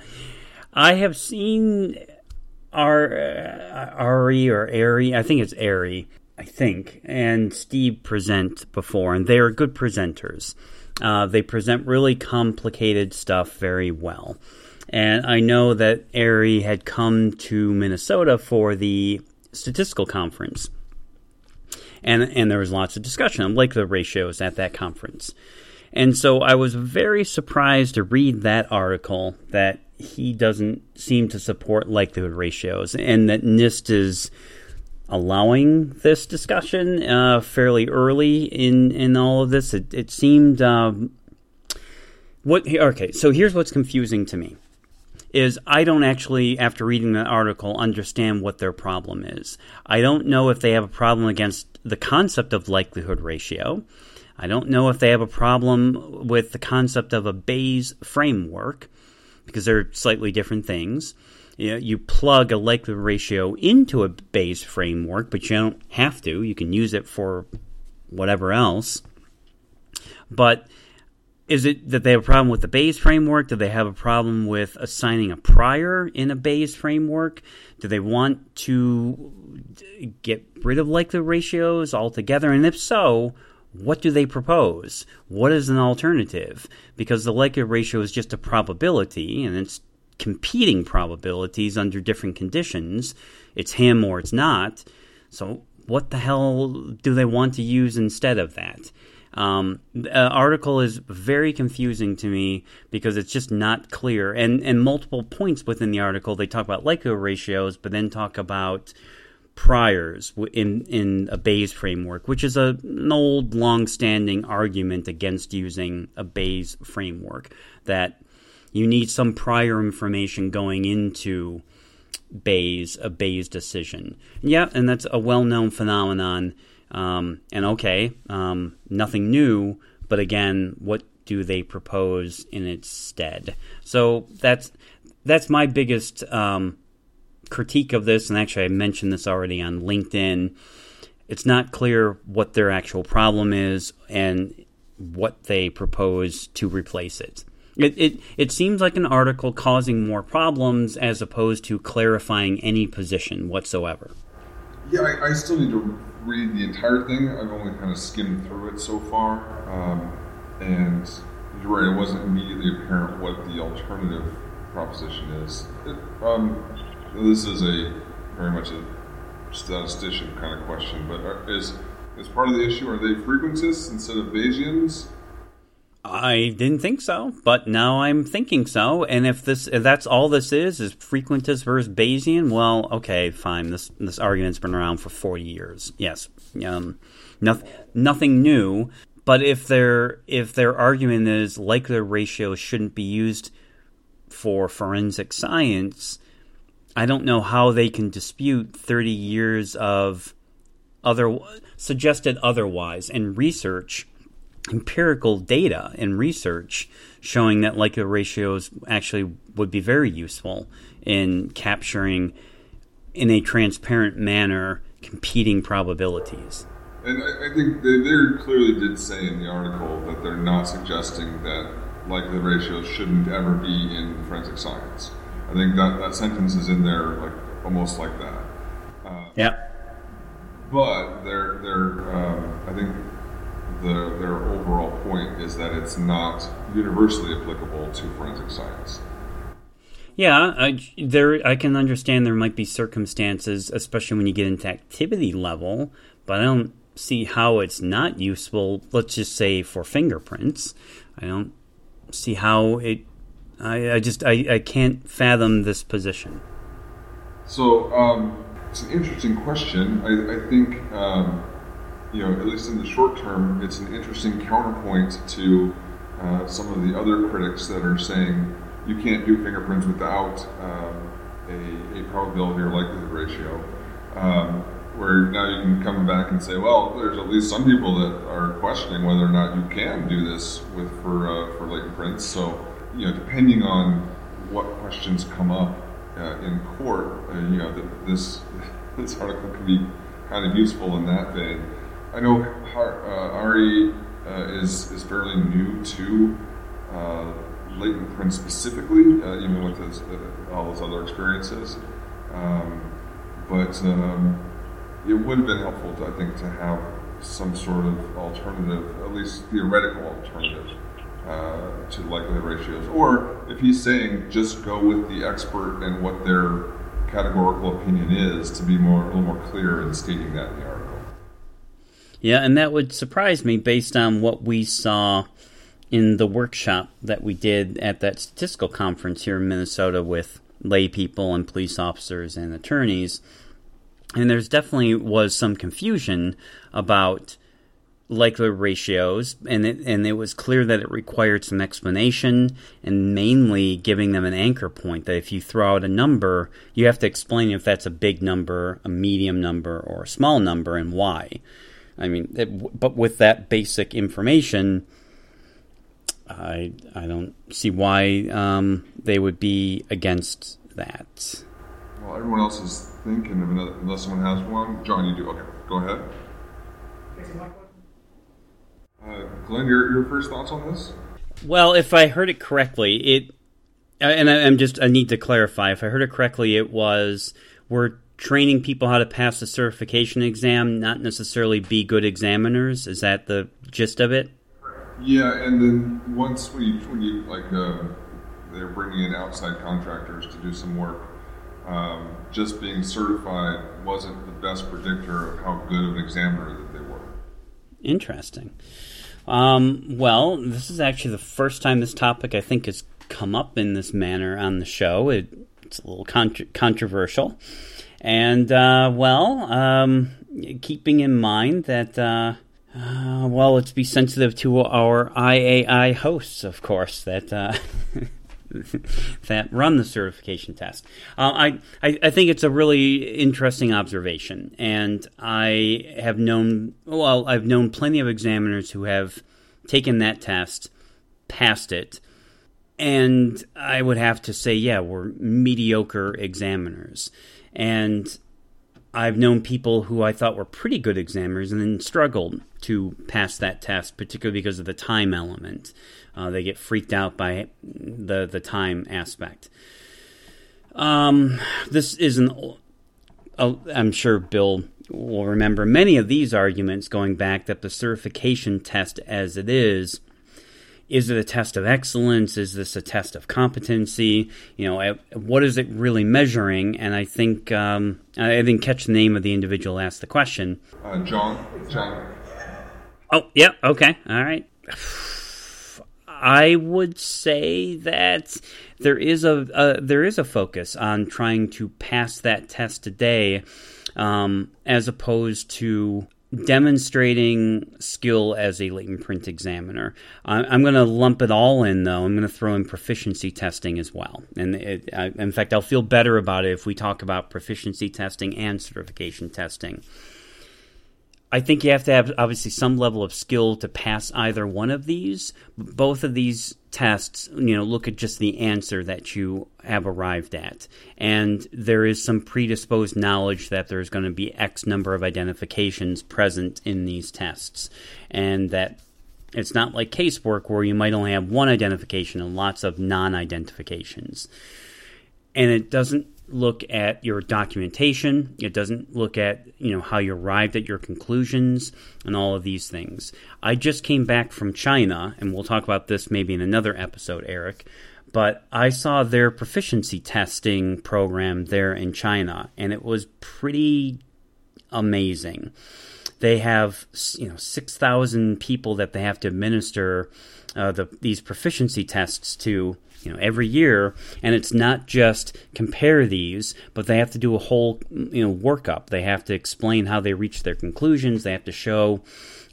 I have seen uh, Ari or Ari. I think it's Ari. I think and Steve present before, and they are good presenters. Uh, they present really complicated stuff very well. And I know that Ari had come to Minnesota for the statistical conference. And, and there was lots of discussion on the ratios at that conference. And so I was very surprised to read that article that he doesn't seem to support likelihood ratios and that NIST is allowing this discussion uh, fairly early in, in all of this. It, it seemed. Um, what okay so here's what's confusing to me is I don't actually, after reading the article, understand what their problem is. I don't know if they have a problem against the concept of likelihood ratio. I don't know if they have a problem with the concept of a Bayes framework, because they're slightly different things. You, know, you plug a likelihood ratio into a Bayes framework, but you don't have to. You can use it for whatever else. But is it that they have a problem with the Bayes framework? Do they have a problem with assigning a prior in a Bayes framework? Do they want to get rid of likelihood ratios altogether? And if so, what do they propose? What is an alternative? Because the likelihood ratio is just a probability and it's competing probabilities under different conditions. It's him or it's not. So, what the hell do they want to use instead of that? Um, the article is very confusing to me because it's just not clear. And, and multiple points within the article, they talk about likelihood ratios, but then talk about priors in in a Bayes framework, which is a, an old, long-standing argument against using a Bayes framework that you need some prior information going into Bayes a Bayes decision. Yeah, and that's a well-known phenomenon. Um, and okay, um, nothing new, but again, what do they propose in its stead? So that's that's my biggest um, critique of this, and actually, I mentioned this already on LinkedIn. It's not clear what their actual problem is and what they propose to replace it. It, it, it seems like an article causing more problems as opposed to clarifying any position whatsoever. Yeah, I, I still need to read the entire thing. I've only kind of skimmed through it so far. Um, and you're right, it wasn't immediately apparent what the alternative proposition is. It, um, this is a very much a statistician kind of question, but are, is is part of the issue are they frequentists instead of Bayesians? I didn't think so, but now I'm thinking so. And if this if that's all this is is frequentist versus Bayesian, well, okay, fine. This this argument's been around for 40 years. Yes, um, nothing nothing new. But if their if their argument is likelihood ratios shouldn't be used for forensic science, I don't know how they can dispute 30 years of other suggested otherwise and research empirical data and research showing that likelihood ratios actually would be very useful in capturing in a transparent manner competing probabilities. And I, I think they very clearly did say in the article that they're not suggesting that likelihood ratios shouldn't ever be in forensic science. I think that, that sentence is in there like almost like that. Uh, yeah. But they're, they're um, I think the, their overall point is that it's not universally applicable to forensic science. Yeah, I, there I can understand there might be circumstances, especially when you get into activity level, but I don't see how it's not useful. Let's just say for fingerprints, I don't see how it I, I just I, I can't fathom this position. So um, it's an interesting question. I, I think um, you know at least in the short term, it's an interesting counterpoint to uh, some of the other critics that are saying you can't do fingerprints without um, a, a, probability or likelihood ratio. Um, where now you can come back and say, well, there's at least some people that are questioning whether or not you can do this with for uh, for latent prints. So you know, depending on what questions come up uh, in court, uh, you know, that this this article can be kind of useful in that vein. I know uh, Ari uh, is is fairly new to uh, latent print specifically, even with his, all his other experiences. Um, but um, it would have been helpful, to, I think, to have some sort of alternative, at least theoretical alternative uh, to likelihood ratios. Or if he's saying just go with the expert and what their categorical opinion is to be more a little more clear in stating that in the article. Yeah, and that would surprise me based on what we saw in the workshop that we did at that statistical conference here in Minnesota with lay people and police officers and attorneys. And there's definitely was some confusion about likelihood ratios, and it, and it was clear that it required some explanation, and mainly giving them an anchor point that if you throw out a number, you have to explain if that's a big number, a medium number, or a small number, and why. I mean, it, but with that basic information, I I don't see why um, they would be against that. Well, everyone else is thinking of another, unless someone has one. John, you do. Okay, go ahead. Uh, Glenn, your, your first thoughts on this? Well, if I heard it correctly, it uh, and I, I'm just I need to clarify. If I heard it correctly, it was we're training people how to pass the certification exam, not necessarily be good examiners. Is that the gist of it? Yeah, and then once when you when you like uh, they're bringing in outside contractors to do some work, um, just being certified wasn't the best predictor of how good of an examiner that they were. Interesting. Um, well, this is actually the first time this topic I think has come up in this manner on the show. It, it's a little contr controversial. And, uh, well, um, keeping in mind that, uh, uh, well, let's be sensitive to our IAI hosts, of course, that uh, that run the certification test. Uh, I, I, I think it's a really interesting observation, and I have known well, I've known plenty of examiners who have taken that test, passed it, and I would have to say, yeah, we're mediocre examiners. And I've known people who I thought were pretty good examiners and then struggled to pass that test, particularly because of the time element. Uh, they get freaked out by the the time aspect. Um, this isn't. Uh, I'm sure Bill will remember many of these arguments going back that the certification test, as it is, is it a test of excellence? Is this a test of competency? You know, what is it really measuring? And I think um, I didn't catch the name of the individual asked the question. Uh, John, John. Oh, yeah, okay, all right. I would say that there is a, a, there is a focus on trying to pass that test today, um, as opposed to demonstrating skill as a latent print examiner. I'm going to lump it all in, though. I'm going to throw in proficiency testing as well. And it, I, in fact, I'll feel better about it if we talk about proficiency testing and certification testing. I think you have to have obviously some level of skill to pass either one of these. Both of these tests, you know, look at just the answer that you have arrived at. And there is some predisposed knowledge that there's going to be X number of identifications present in these tests. And that it's not like casework where you might only have one identification and lots of non identifications. And it doesn't look at your documentation. It doesn't look at you know how you arrived at your conclusions and all of these things. I just came back from China, and we'll talk about this maybe in another episode, Eric. But I saw their proficiency testing program there in China, and it was pretty amazing. They have you know six thousand people that they have to administer uh, the, these proficiency tests to you know every year. And it's not just compare these but they have to do a whole you know workup. They have to explain how they reach their conclusions. They have to show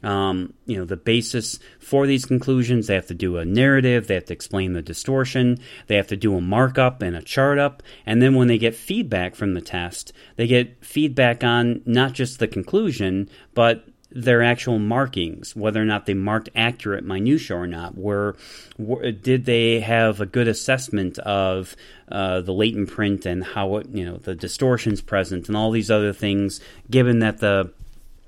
um, you know the basis for these conclusions they have to do a narrative they have to explain the distortion they have to do a markup and a chart up and then when they get feedback from the test they get feedback on not just the conclusion but their actual markings, whether or not they marked accurate minutia or not. Were, were did they have a good assessment of uh, the latent print and how it, you know the distortions present and all these other things, given that the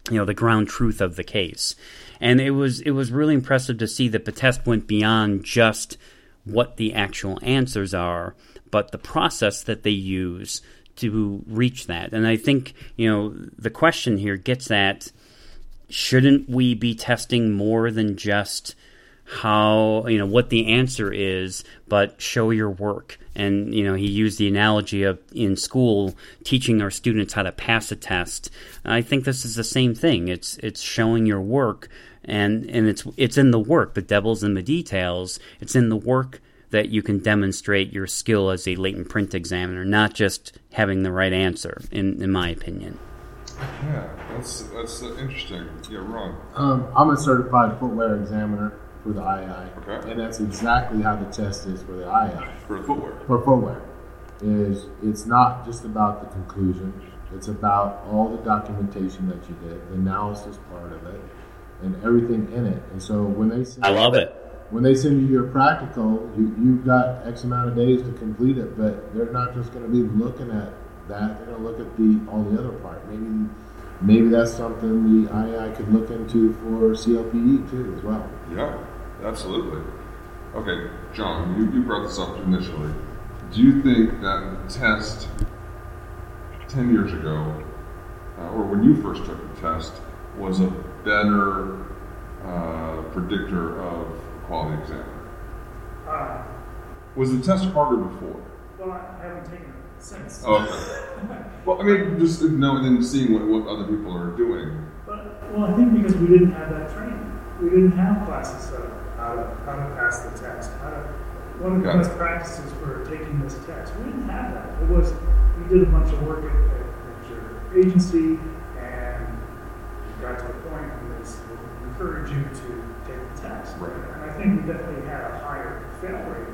you know the ground truth of the case. And it was it was really impressive to see that the test went beyond just what the actual answers are, but the process that they use to reach that. And I think you know the question here gets at shouldn't we be testing more than just how you know what the answer is but show your work. And you know he used the analogy of in school teaching our students how to pass a test. I think this is the same thing. It's it's showing your work and and it's it's in the work the devil's in the details. It's in the work that you can demonstrate your skill as a latent print examiner not just having the right answer in in my opinion. Yeah, that's that's uh, interesting. Yeah, Ron. Um, I'm a certified footwear examiner for the IAI, Okay. and that's exactly how the test is for the IAI. For footwear. For footwear, is it's not just about the conclusion; it's about all the documentation that you did, the analysis part of it, and everything in it. And so when they send i love it when they send you your practical, you, you've got X amount of days to complete it, but they're not just going to be looking at that. They're going to look at the all the other part. Maybe maybe that's something the IAI could look into for CLPE too as well. Yeah, absolutely. Okay, John, you, you brought this up initially. Do you think that the test 10 years ago, uh, or when you first took the test, was a better uh, predictor of quality exam? Uh, Was the test harder before? well, I haven't taken it since. Oh, okay. Well, I mean, just knowing and seeing what, what other people are doing. But, well, I think because we didn't have that training. We didn't have classes of how to, how to pass the test. How to, what are the best practices for taking this test? We didn't have that. It was, we did a bunch of work at, at, your agency and got to a point where it's encourage you to take the test. Right. And I think we definitely had a higher fail rate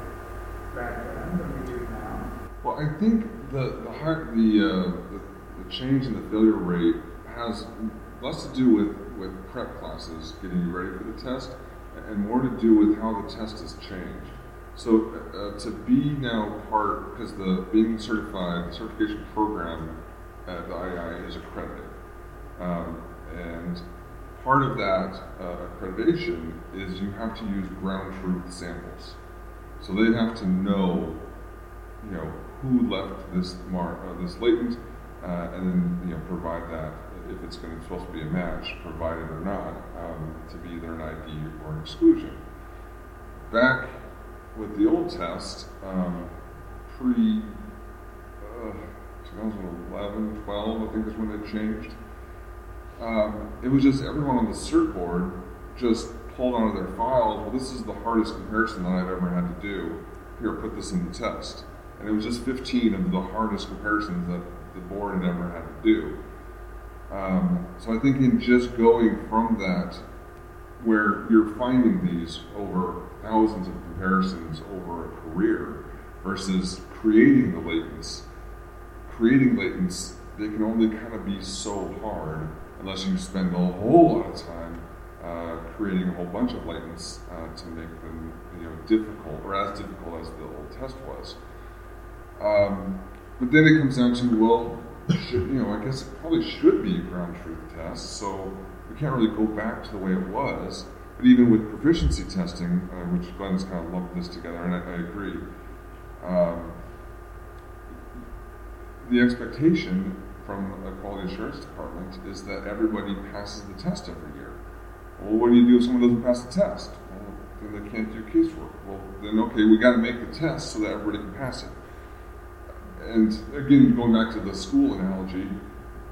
back then than we do now. Well, I think the the high, the, uh, the the change in the failure rate has less to do with with prep classes getting you ready for the test, and more to do with how the test has changed. So uh, to be now part because the being certified, the certification program at the IAI is accredited, um, and part of that uh, accreditation is you have to use ground truth samples. So they have to know you know, who left this uh, this latent, uh, and then you know provide that if it's going to supposed to be a match, provide it or not, um, to be either an ID or an exclusion. Back with the old test, um, pre uh, 2011, 12, I think is when it changed. Um, it was just everyone on the cert board just pulled out of their files. Well, this is the hardest comparison that I've ever had to do. Here, put this in the test and it was just 15 of the hardest comparisons that the board had ever had to do. Um, so I think in just going from that, where you're finding these over thousands of comparisons over a career versus creating the latents, creating latents, they can only kind of be so hard unless you spend a whole lot of time uh, creating a whole bunch of latents uh, to make them you know difficult or as difficult as the old test was. Um, but then it comes down to, well, should, you know, I guess it probably should be a ground truth test, so we can't really go back to the way it was. But even with proficiency testing, uh, which Glenn's kind of lumped this together, and I, I agree, um, the expectation from a quality assurance department is that everybody passes the test every year. Well, what do you do if someone doesn't pass the test? Well, then they can't do casework. Well, then okay, we got to make the test so that everybody can pass it and again, going back to the school analogy,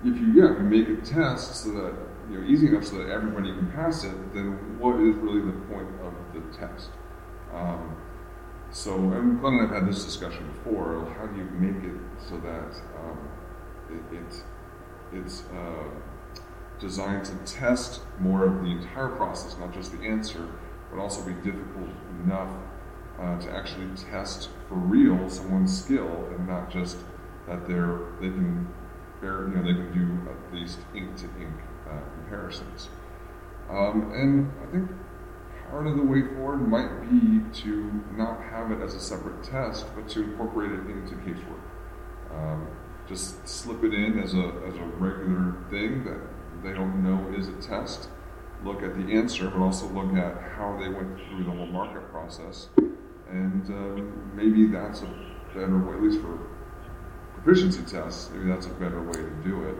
if you yeah, make a test so that you know easy enough so that everybody can pass it, then what is really the point of the test? Um, so, Glenn and I've had this discussion before. How do you make it so that um, it, it it's uh, designed to test more of the entire process, not just the answer, but also be difficult enough uh, to actually test for real someone's skill and not just that they're they can bear, you know they can do at least ink to ink comparisons. Um, and I think part of the way forward might be to not have it as a separate test, but to incorporate it into casework. Um, just slip it in as a as a regular thing that they don't know is a test. Look at the answer, but also look at how they went through the whole market process and um, maybe that's a better way, at least for proficiency tests, maybe that's a better way to do it.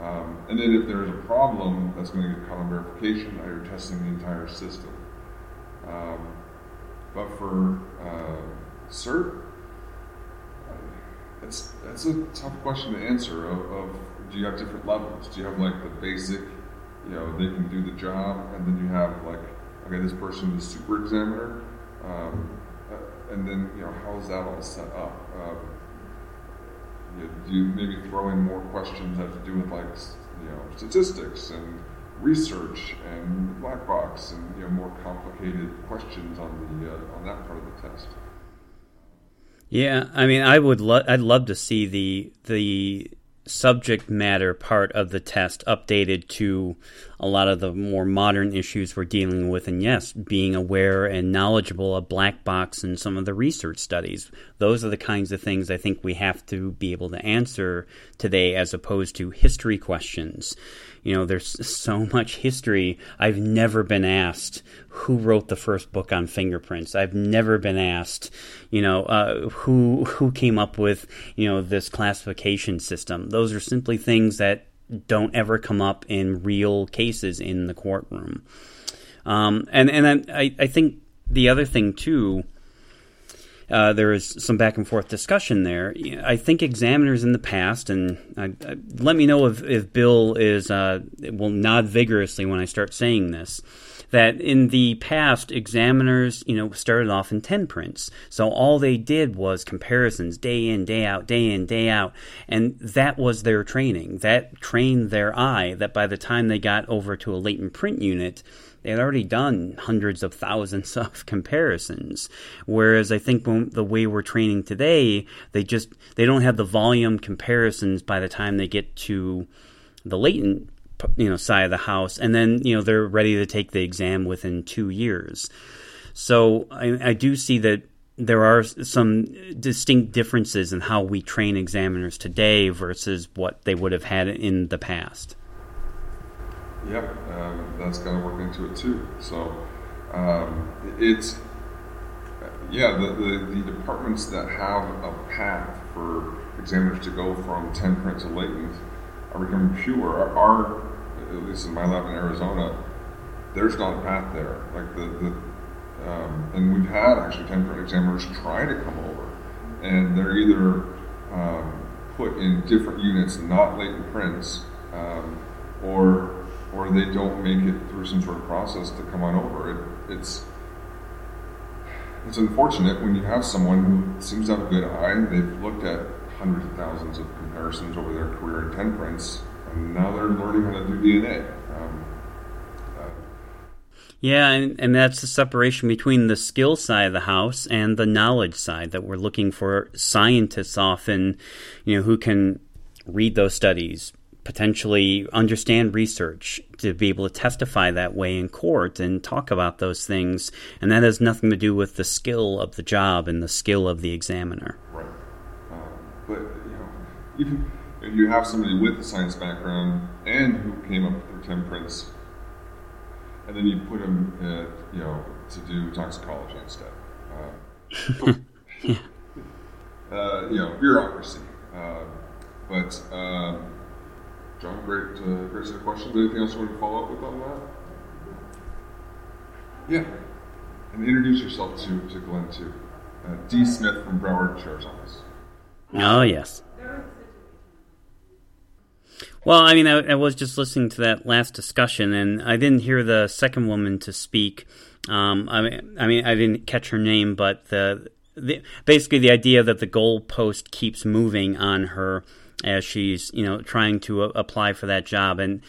Um, and then if there's a problem that's going to get caught on verification, now you're testing the entire system. Um, but for uh, cert, it's it's a tough question to answer. Of, of do you have different levels? Do you have like the basic, you know, they can do the job, and then you have like, okay, this person is super examiner. Um, and then you know how is that all set up? Um, you know, do you maybe throw in more questions that have to do with like you know statistics and research and black box and you know more complicated questions on the uh, on that part of the test? Yeah, I mean, I would lo- I'd love to see the the subject matter part of the test updated to a lot of the more modern issues we're dealing with. And yes, being aware and knowledgeable of black box and some of the research studies. Those are the kinds of things I think we have to be able to answer today as opposed to history questions. You know, there's so much history. I've never been asked who wrote the first book on fingerprints. I've never been asked, you know, uh, who who came up with you know this classification system. Those are simply things that don't ever come up in real cases in the courtroom. Um, and and I, I think the other thing too uh, there is some back and forth discussion there. I think examiners in the past, and I, I, let me know if, if Bill is uh, will nod vigorously when I start saying this. That in the past, examiners, you know, started off in ten prints, so all they did was comparisons, day in, day out, day in, day out, and that was their training. That trained their eye. That by the time they got over to a latent print unit, they had already done hundreds of thousands of comparisons. Whereas I think when, the way we're training today, they just they don't have the volume comparisons by the time they get to the latent you know side of the house, and then you know they're ready to take the exam within two years. So I, I do see that there are some distinct differences in how we train examiners today versus what they would have had in the past. Yep, um, that's got to work into it too. So um, it's yeah, the, the, the, departments that have a path for examiners to go from 10 print to latent are becoming fewer. Are, at least in my lab in Arizona, there's not a path there. Like the, the um, and we've had actually 10 print examiners try to come over, and they're either um, put in different units, not latent prints, um, or or they don't make it through some sort of process to come on over. It, it's it's unfortunate when you have someone who seems to have a good eye. They've looked at hundreds of thousands of comparisons over their career in ten prints, and now they're learning how to do DNA. Um, uh, yeah, and, and that's the separation between the skill side of the house and the knowledge side that we're looking for scientists often, you know, who can read those studies, potentially understand research to be able to testify that way in court and talk about those things. And that has nothing to do with the skill of the job and the skill of the examiner. Right. Uh, but, you know, even if you have somebody with a science background and who came up 10 prints, and then you put them, uh, you know, to do toxicology instead. Uh, yeah. Uh, you know, bureaucracy. Uh, but um, John, great, uh, great set of questions. Anything else you want to follow up with on that? Yeah. And introduce yourself to, to Glenn, too. Uh, D. Smith from Broward Sheriff's Office. Oh, yes. Well, I mean, I, I, was just listening to that last discussion, and I didn't hear the second woman to speak. Um, I mean, I mean, I didn't catch her name, but the, the basically the idea that the goalpost keeps moving on her as she's you know trying to uh, apply for that job and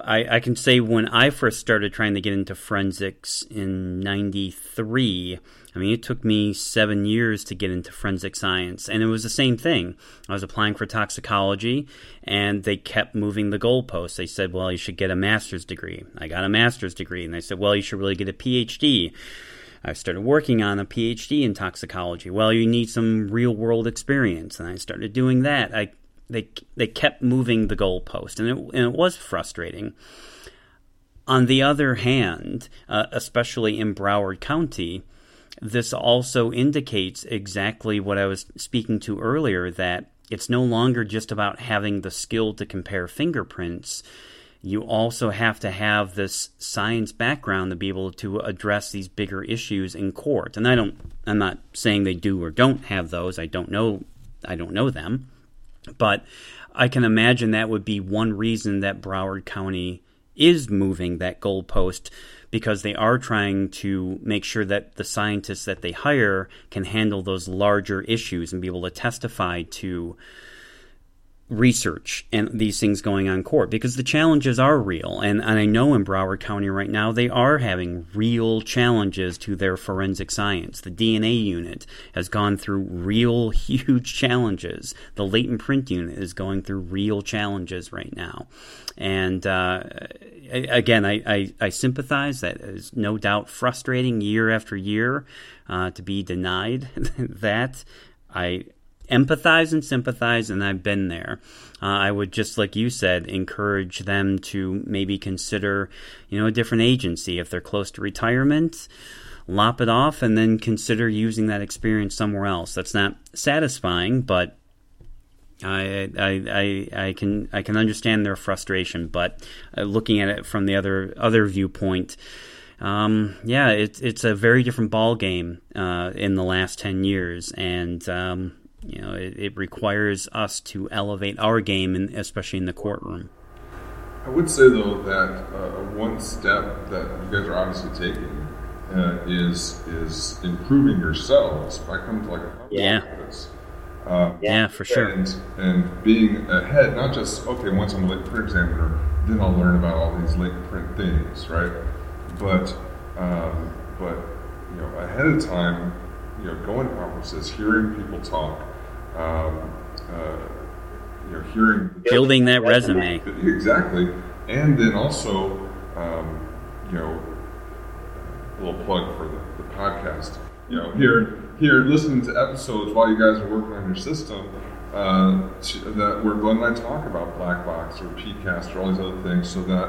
I, I, can say when I first started trying to get into forensics in 93, I mean, it took me seven years to get into forensic science, and it was the same thing. I was applying for toxicology, and they kept moving the goalposts. They said, well, you should get a master's degree. I got a master's degree, and they said, well, you should really get a PhD. I started working on a PhD in toxicology. Well, you need some real world experience, and I started doing that. I they they kept moving the goalpost, and it, and it was frustrating. On the other hand, uh, especially in Broward County, this also indicates exactly what I was speaking to earlier that it's no longer just about having the skill to compare fingerprints. You also have to have this science background to be able to address these bigger issues in court. And I don't I'm not saying they do or don't have those. I don't know I don't know them. But I can imagine that would be one reason that Broward County is moving that goalpost because they are trying to make sure that the scientists that they hire can handle those larger issues and be able to testify to research and these things going on court because the challenges are real. And, and I know in Broward County right now, they are having real challenges to their forensic science. The DNA unit has gone through real huge challenges. The latent print unit is going through real challenges right now. And uh, again, I, I, I, sympathize. That is no doubt frustrating year after year uh, to be denied that. I empathize and sympathize, and I've been there. Uh, I would just, like you said, encourage them to maybe consider, you know, a different agency if they're close to retirement. Lop it off, and then consider using that experience somewhere else. That's not satisfying, but I, I, I, I can I can understand their frustration, but uh, looking at it from the other other viewpoint, um, yeah, it's it's a very different ball game uh, in the last ten years, and um, you know, it, it requires us to elevate our game, and especially in the courtroom. I would say though that uh, one step that you guys are obviously taking uh, is is improving yourselves by coming to like a yeah. Uh, yeah, for sure. And, and being ahead, not just okay. Once I'm a latent print examiner, then I'll learn about all these latent print things, right? But um, but you know, ahead of time, you know, going to conferences, hearing people talk, um, uh, you know, hearing building that resume exactly, and then also, um, you know, a little plug for the, the podcast. You know, here here listening to episodes while you guys are working on your system. Uh, to, that where Glenn and I talk about Black Box or PCAST or all these other things, so that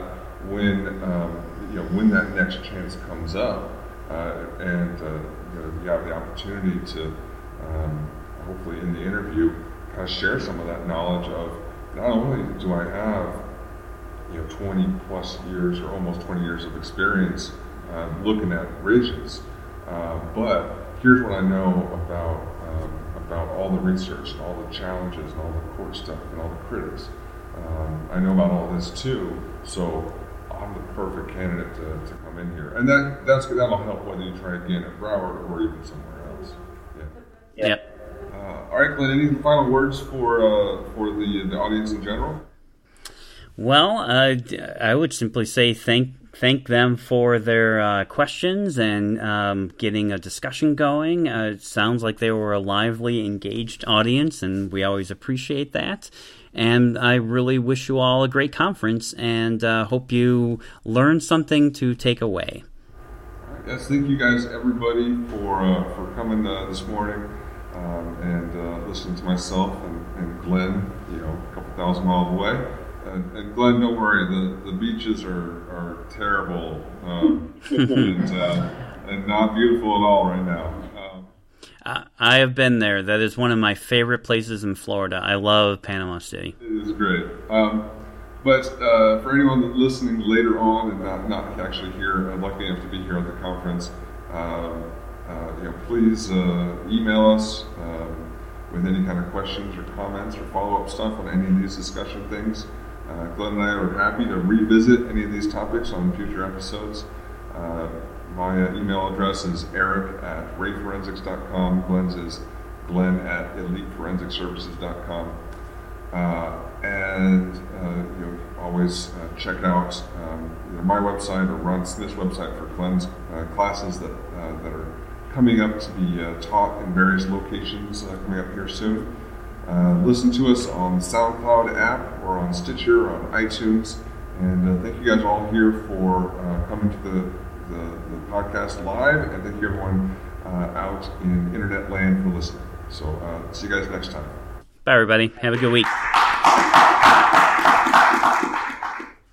when um, you know when that next chance comes up, uh, and uh, you, know, you have the opportunity to um, hopefully in the interview, kind of share some of that knowledge of not only do I have you know 20 plus years or almost 20 years of experience uh, looking at ridges, uh, but here's what I know about um, about all the research and all the challenges and all the court stuff and all the critics. Um, I know about all this too, so I'm the perfect candidate to, to come in here, and that that's that'll help whether you try again at Broward or even somewhere else. Yeah. Yep. Uh, all right, Glenn. Any final words for uh, for the the audience in general? Well, uh, I would simply say thank thank them for their uh, questions and um, getting a discussion going. Uh, it sounds like they were a lively, engaged audience, and we always appreciate that. And I really wish you all a great conference, and uh, hope you learn something to take away. Yes, thank you guys, everybody, for for coming this morning um, and uh, listening to myself and, and, Glenn, you know, a couple thousand miles away. And, and Glenn, don't worry, the, the beaches are, are terrible um, and, uh, and not beautiful at all right now. Um, I have been there. That is one of my favorite places in Florida. I love Panama City. It is great. Um, but uh, for anyone listening later on and not, not actually here, uh, lucky enough to be here at the conference, um, you know, please uh, email us um, with any kind of questions or comments or follow-up stuff on any of these discussion things. Uh, Glenn and I are happy to revisit any of these topics on future episodes. Uh, my email address is eric at rayforensics.com. Glenn's is glenn at eliteforensicservices.com. Uh, and uh, you know, always uh, check out um, my website or Ron Smith's website for Glenn's uh, classes that, uh, that are coming up to be uh, taught in various locations uh, coming up here soon. Uh, listen to us on the SoundCloud app or on Stitcher or on iTunes. And uh, thank you guys all here for uh, coming to the, the, the, podcast live. And thank you everyone out in internet land for listening. So see you guys next time. Bye, everybody. Have a good week.